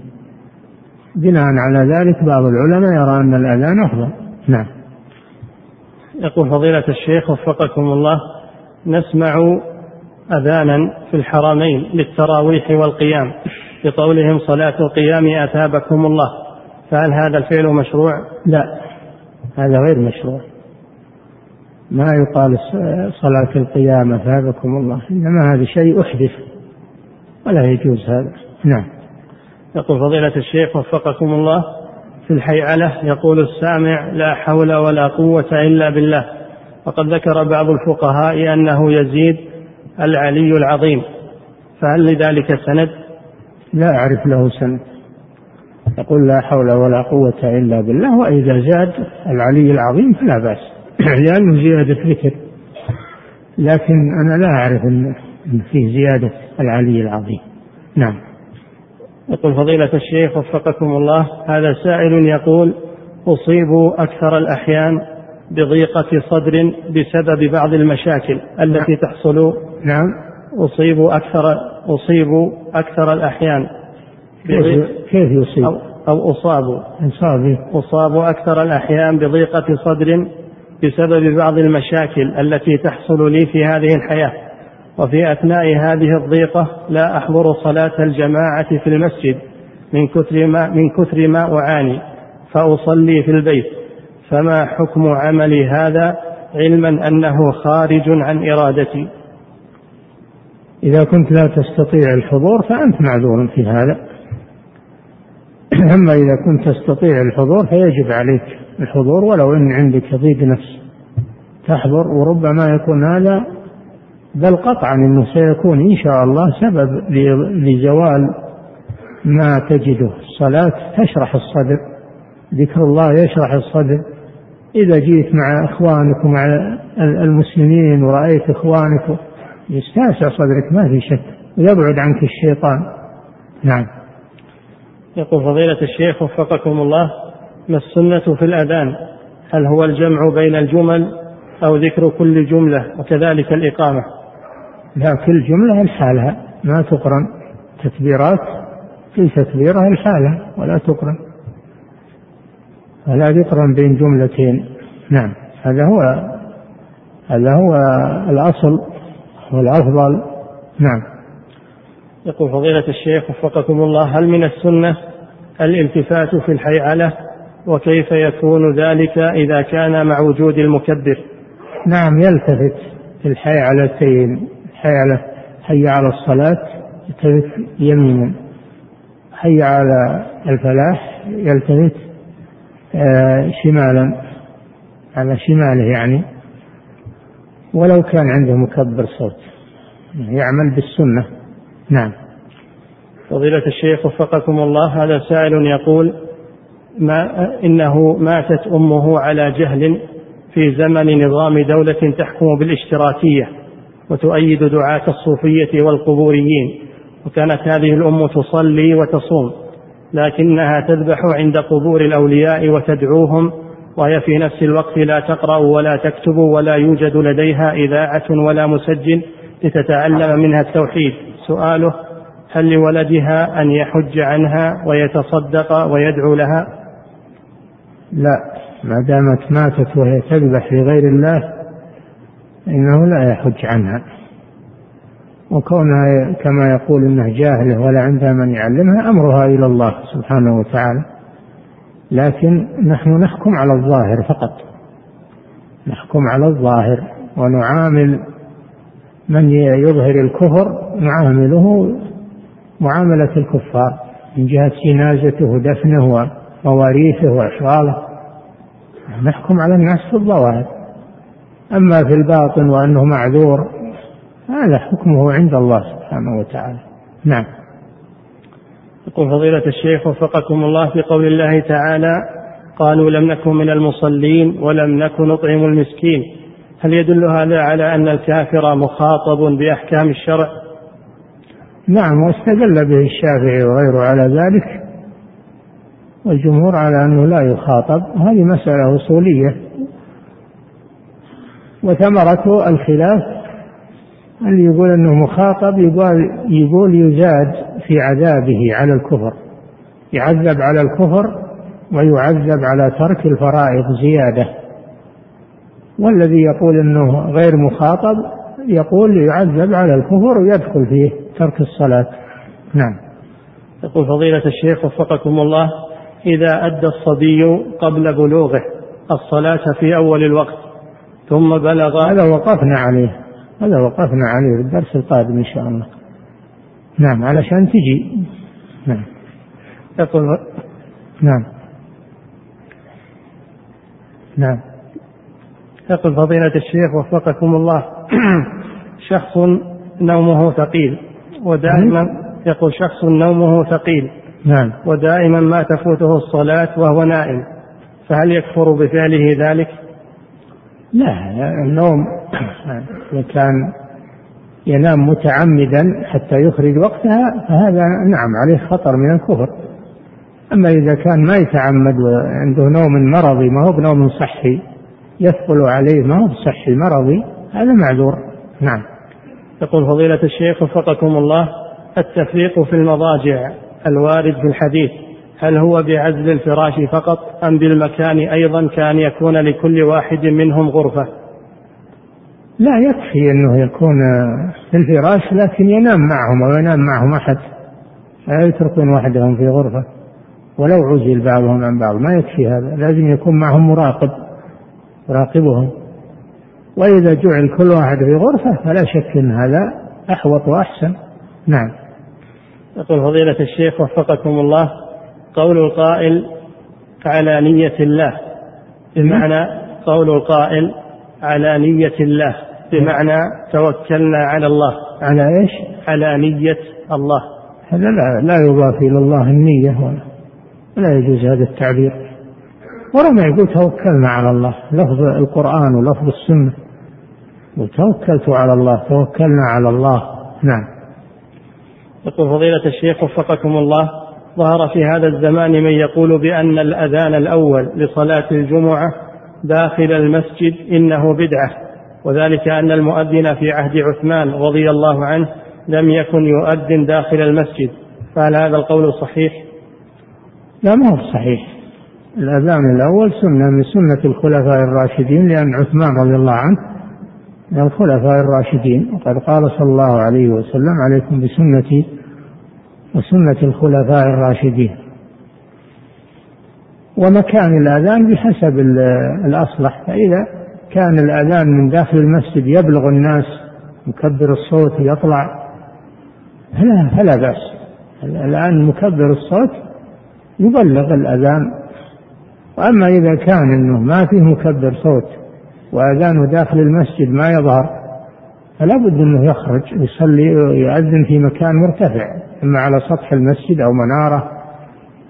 بناء على ذلك بعض العلماء يرى أن الأذان أفضل. نعم. يقول فضيلة الشيخ وفقكم الله نسمع أذانا في الحرمين للتراويح والقيام بقولهم صلاة القيام أثابكم الله. فهل هذا الفعل مشروع؟ لا هذا غير مشروع. ما يقال صلاة القيام أثابكم الله إنما هذا شيء أحدث ولا يجوز هذا. نعم. يقول فضيلة الشيخ وفقكم الله في الحيعلة يقول السامع لا حول ولا قوة إلا بالله. وقد ذكر بعض الفقهاء أنه يزيد العلي العظيم. فهل لذلك سند؟ لا أعرف له سند. يقول لا حول ولا قوة إلا بالله وإذا زاد العلي العظيم فلا بأس. لأنه زيادة ذكر لكن أنا لا أعرف أن فيه زيادة العلي العظيم. نعم. يقول فضيلة الشيخ وفقكم الله هذا سائل يقول أصيب أكثر الأحيان بضيقة صدر بسبب بعض المشاكل التي تحصل. نعم. أصيب أكثر أصيب أكثر الأحيان كيف يصيب؟ أو, أو أصاب. أصاب. أصاب أكثر الأحيان بضيقة صدر بسبب بعض المشاكل التي تحصل لي في هذه الحياة. وفي أثناء هذه الضيقة لا أحضر صلاة الجماعة في المسجد من كثر ما من كثر ما أعاني فأصلي في البيت. فما حكم عملي هذا علما أنه خارج عن إرادتي؟ إذا كنت لا تستطيع الحضور فأنت معذور في هذا. أما إذا كنت تستطيع الحضور فيجب عليك الحضور ولو أن عندك ضيق نفس تحضر وربما يكون هذا بل قطعا إنه سيكون إن شاء الله سبب لزوال ما تجده. الصلاة تشرح الصدر ذكر الله يشرح الصدر. إذا جيت مع إخوانك ومع المسلمين ورأيت إخوانك يستاسع صدرك ما في شك. ويبعد عنك الشيطان. نعم. يقول فضيلة الشيخ وفقكم الله ما السنة في الأذان؟ هل هو الجمع بين الجمل أو ذكر كل جملة وكذلك الإقامة؟ لا كل جملة لحالها ما تقرن. تكبيرات كل تكبيرة لحالها ولا تقرن. ولا يقرن بين جملتين. نعم هذا هو هذا هو الأصل والأفضل. نعم. يقول فضيلة الشيخ وفقكم الله هل من السنة الالتفات في الحيعلة؟ وكيف يكون ذلك إذا كان مع وجود المكبر؟ نعم يلتفت في الحيعلتين. حي على الصلاة يلتفت يمينا حي على الفلاح يلتفت آه، شمالا. على شماله يعني. ولو كان عنده مكبر صوت. يعمل بالسنة. نعم. فضيلة الشيخ وفقكم الله هذا سائل يقول ما إنه ماتت أمه على جهل في زمن نظام دولة تحكم بالاشتراكية. وتؤيد دعاة الصوفية والقبوريين. وكانت هذه الأم تصلي وتصوم لكنها تذبح عند قبور الأولياء وتدعوهم وهي في نفس الوقت لا تقرأ ولا تكتب ولا يوجد لديها إذاعة ولا مسجل لتتعلم منها التوحيد. سؤاله هل لولدها أن يحج عنها ويتصدق ويدعو لها؟ لا ما دامت ماتت وهي تذبح لغير الله إنه لا يحج عنها. وكونها كما يقول إنها جاهلة ولا عندها من يعلمها أمرها إلى الله سبحانه وتعالى. لكن نحن نحكم على الظاهر فقط. نحكم على الظاهر ونعامل من يظهر الكفر نعامله معاملة الكفار من جهة جنازته ودفنه ومواريثه وأشغاله نحكم على الناس في الظواهر. أما في الباطن وأنه معذور هذا حكمه عند الله سبحانه وتعالى. نعم. يقول فضيلة الشيخ وفقكم الله في قول الله تعالى قالوا لم نكن من المصلين ولم نكن نطعم المسكين. هل يدل هذا على أن الكافر مخاطب بأحكام الشرع؟ نعم واستدل به الشافعي وغيره على ذلك والجمهور على أنه لا يخاطب. هذه مسألة أصولية. وثمرة الخلاف اللي يقول أنه مخاطب يقول, يقول يزاد في عذابه على الكفر. يعذب على الكفر ويعذب على ترك الفرائض زيادة. والذي يقول أنه غير مخاطب يقول يعذب على الكفر ويدخل فيه ترك الصلاة. نعم. يقول فضيلة الشيخ وفقكم الله إذا أدى الصبي قبل بلوغه الصلاة في أول الوقت ثم بلغ هذا وقفنا عليه. هذا وقفنا عليه في الدرس القادم إن شاء الله. نعم علشان تجي. نعم. يقول نعم. نعم. يقول فضيلة الشيخ وفقكم الله شخص نومه ثقيل ودائما يقول شخص نومه ثقيل. نعم. ودائما ما تفوته الصلاة وهو نائم. فهل يكفر بفعله ذلك؟ لا النوم إذا كان ينام متعمدا حتى يخرج وقتها فهذا نعم عليه خطر من الكفر. أما إذا كان ما يتعمد وعنده نوم مرضي ما هو بنوم صحي يثقل عليه ما هو بصحي مرضي هذا معذور. نعم. يقول فضيلة الشيخ وفقكم الله التفريق في المضاجع الوارد في الحديث. هل هو بعزل الفراش فقط أم بالمكان أيضا كان يكون لكل واحد منهم غرفة؟ لا يكفي أنه يكون في الفراش لكن ينام معهم وينام معهم أحد. لا يتركون وحدهم في غرفة. ولو عزل بعضهم عن بعض ما يكفي هذا. لازم يكون معهم مراقب يراقبهم وإذا جعل كل واحد في غرفة فلا شك أن هذا أحوط وأحسن. نعم. يقول فضيلة الشيخ وفقكم الله. قول القائل على نية الله. بمعنى قول القائل على نية الله. بمعنى توكلنا على الله. على إيش؟ على نية الله. هذا لا لا يضاف إلى الله النية ولا, ولا يجوز هذا التعبير. ورغم يقول توكلنا على الله. لفظ القرآن ولفظ السنة. وتوكلت على الله توكلنا على الله. نعم. يقول فضيلة الشيخ وفقكم الله. ظهر في هذا الزمان من يقول بأن الأذان الأول لصلاة الجمعة داخل المسجد إنه بدعة وذلك أن المؤذن في عهد عثمان رضي الله عنه لم يكن يؤذن داخل المسجد فهل هذا القول صحيح؟ لا ما هو صحيح الأذان الأول سنة من سنة الخلفاء الراشدين لأن عثمان رضي الله عنه من الخلفاء الراشدين وقد قال صلى الله عليه وسلم عليكم بسنتي وسنة الخلفاء الراشدين. ومكان الأذان بحسب الأصلح. فإذا كان الأذان من داخل المسجد يبلغ الناس مكبر الصوت يطلع فلا فلا بأس. الآن مكبر الصوت يبلغ الأذان. وأما إذا كان أنه ما فيه مكبر صوت وأذانه داخل المسجد ما يظهر فلا بد أنه يخرج يصلي يؤذن في مكان مرتفع إما على سطح المسجد أو منارة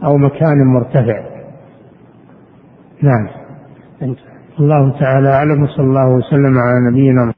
أو مكان مرتفع. نعم. الله تعالى أعلم وصلى الله وسلم على نبينا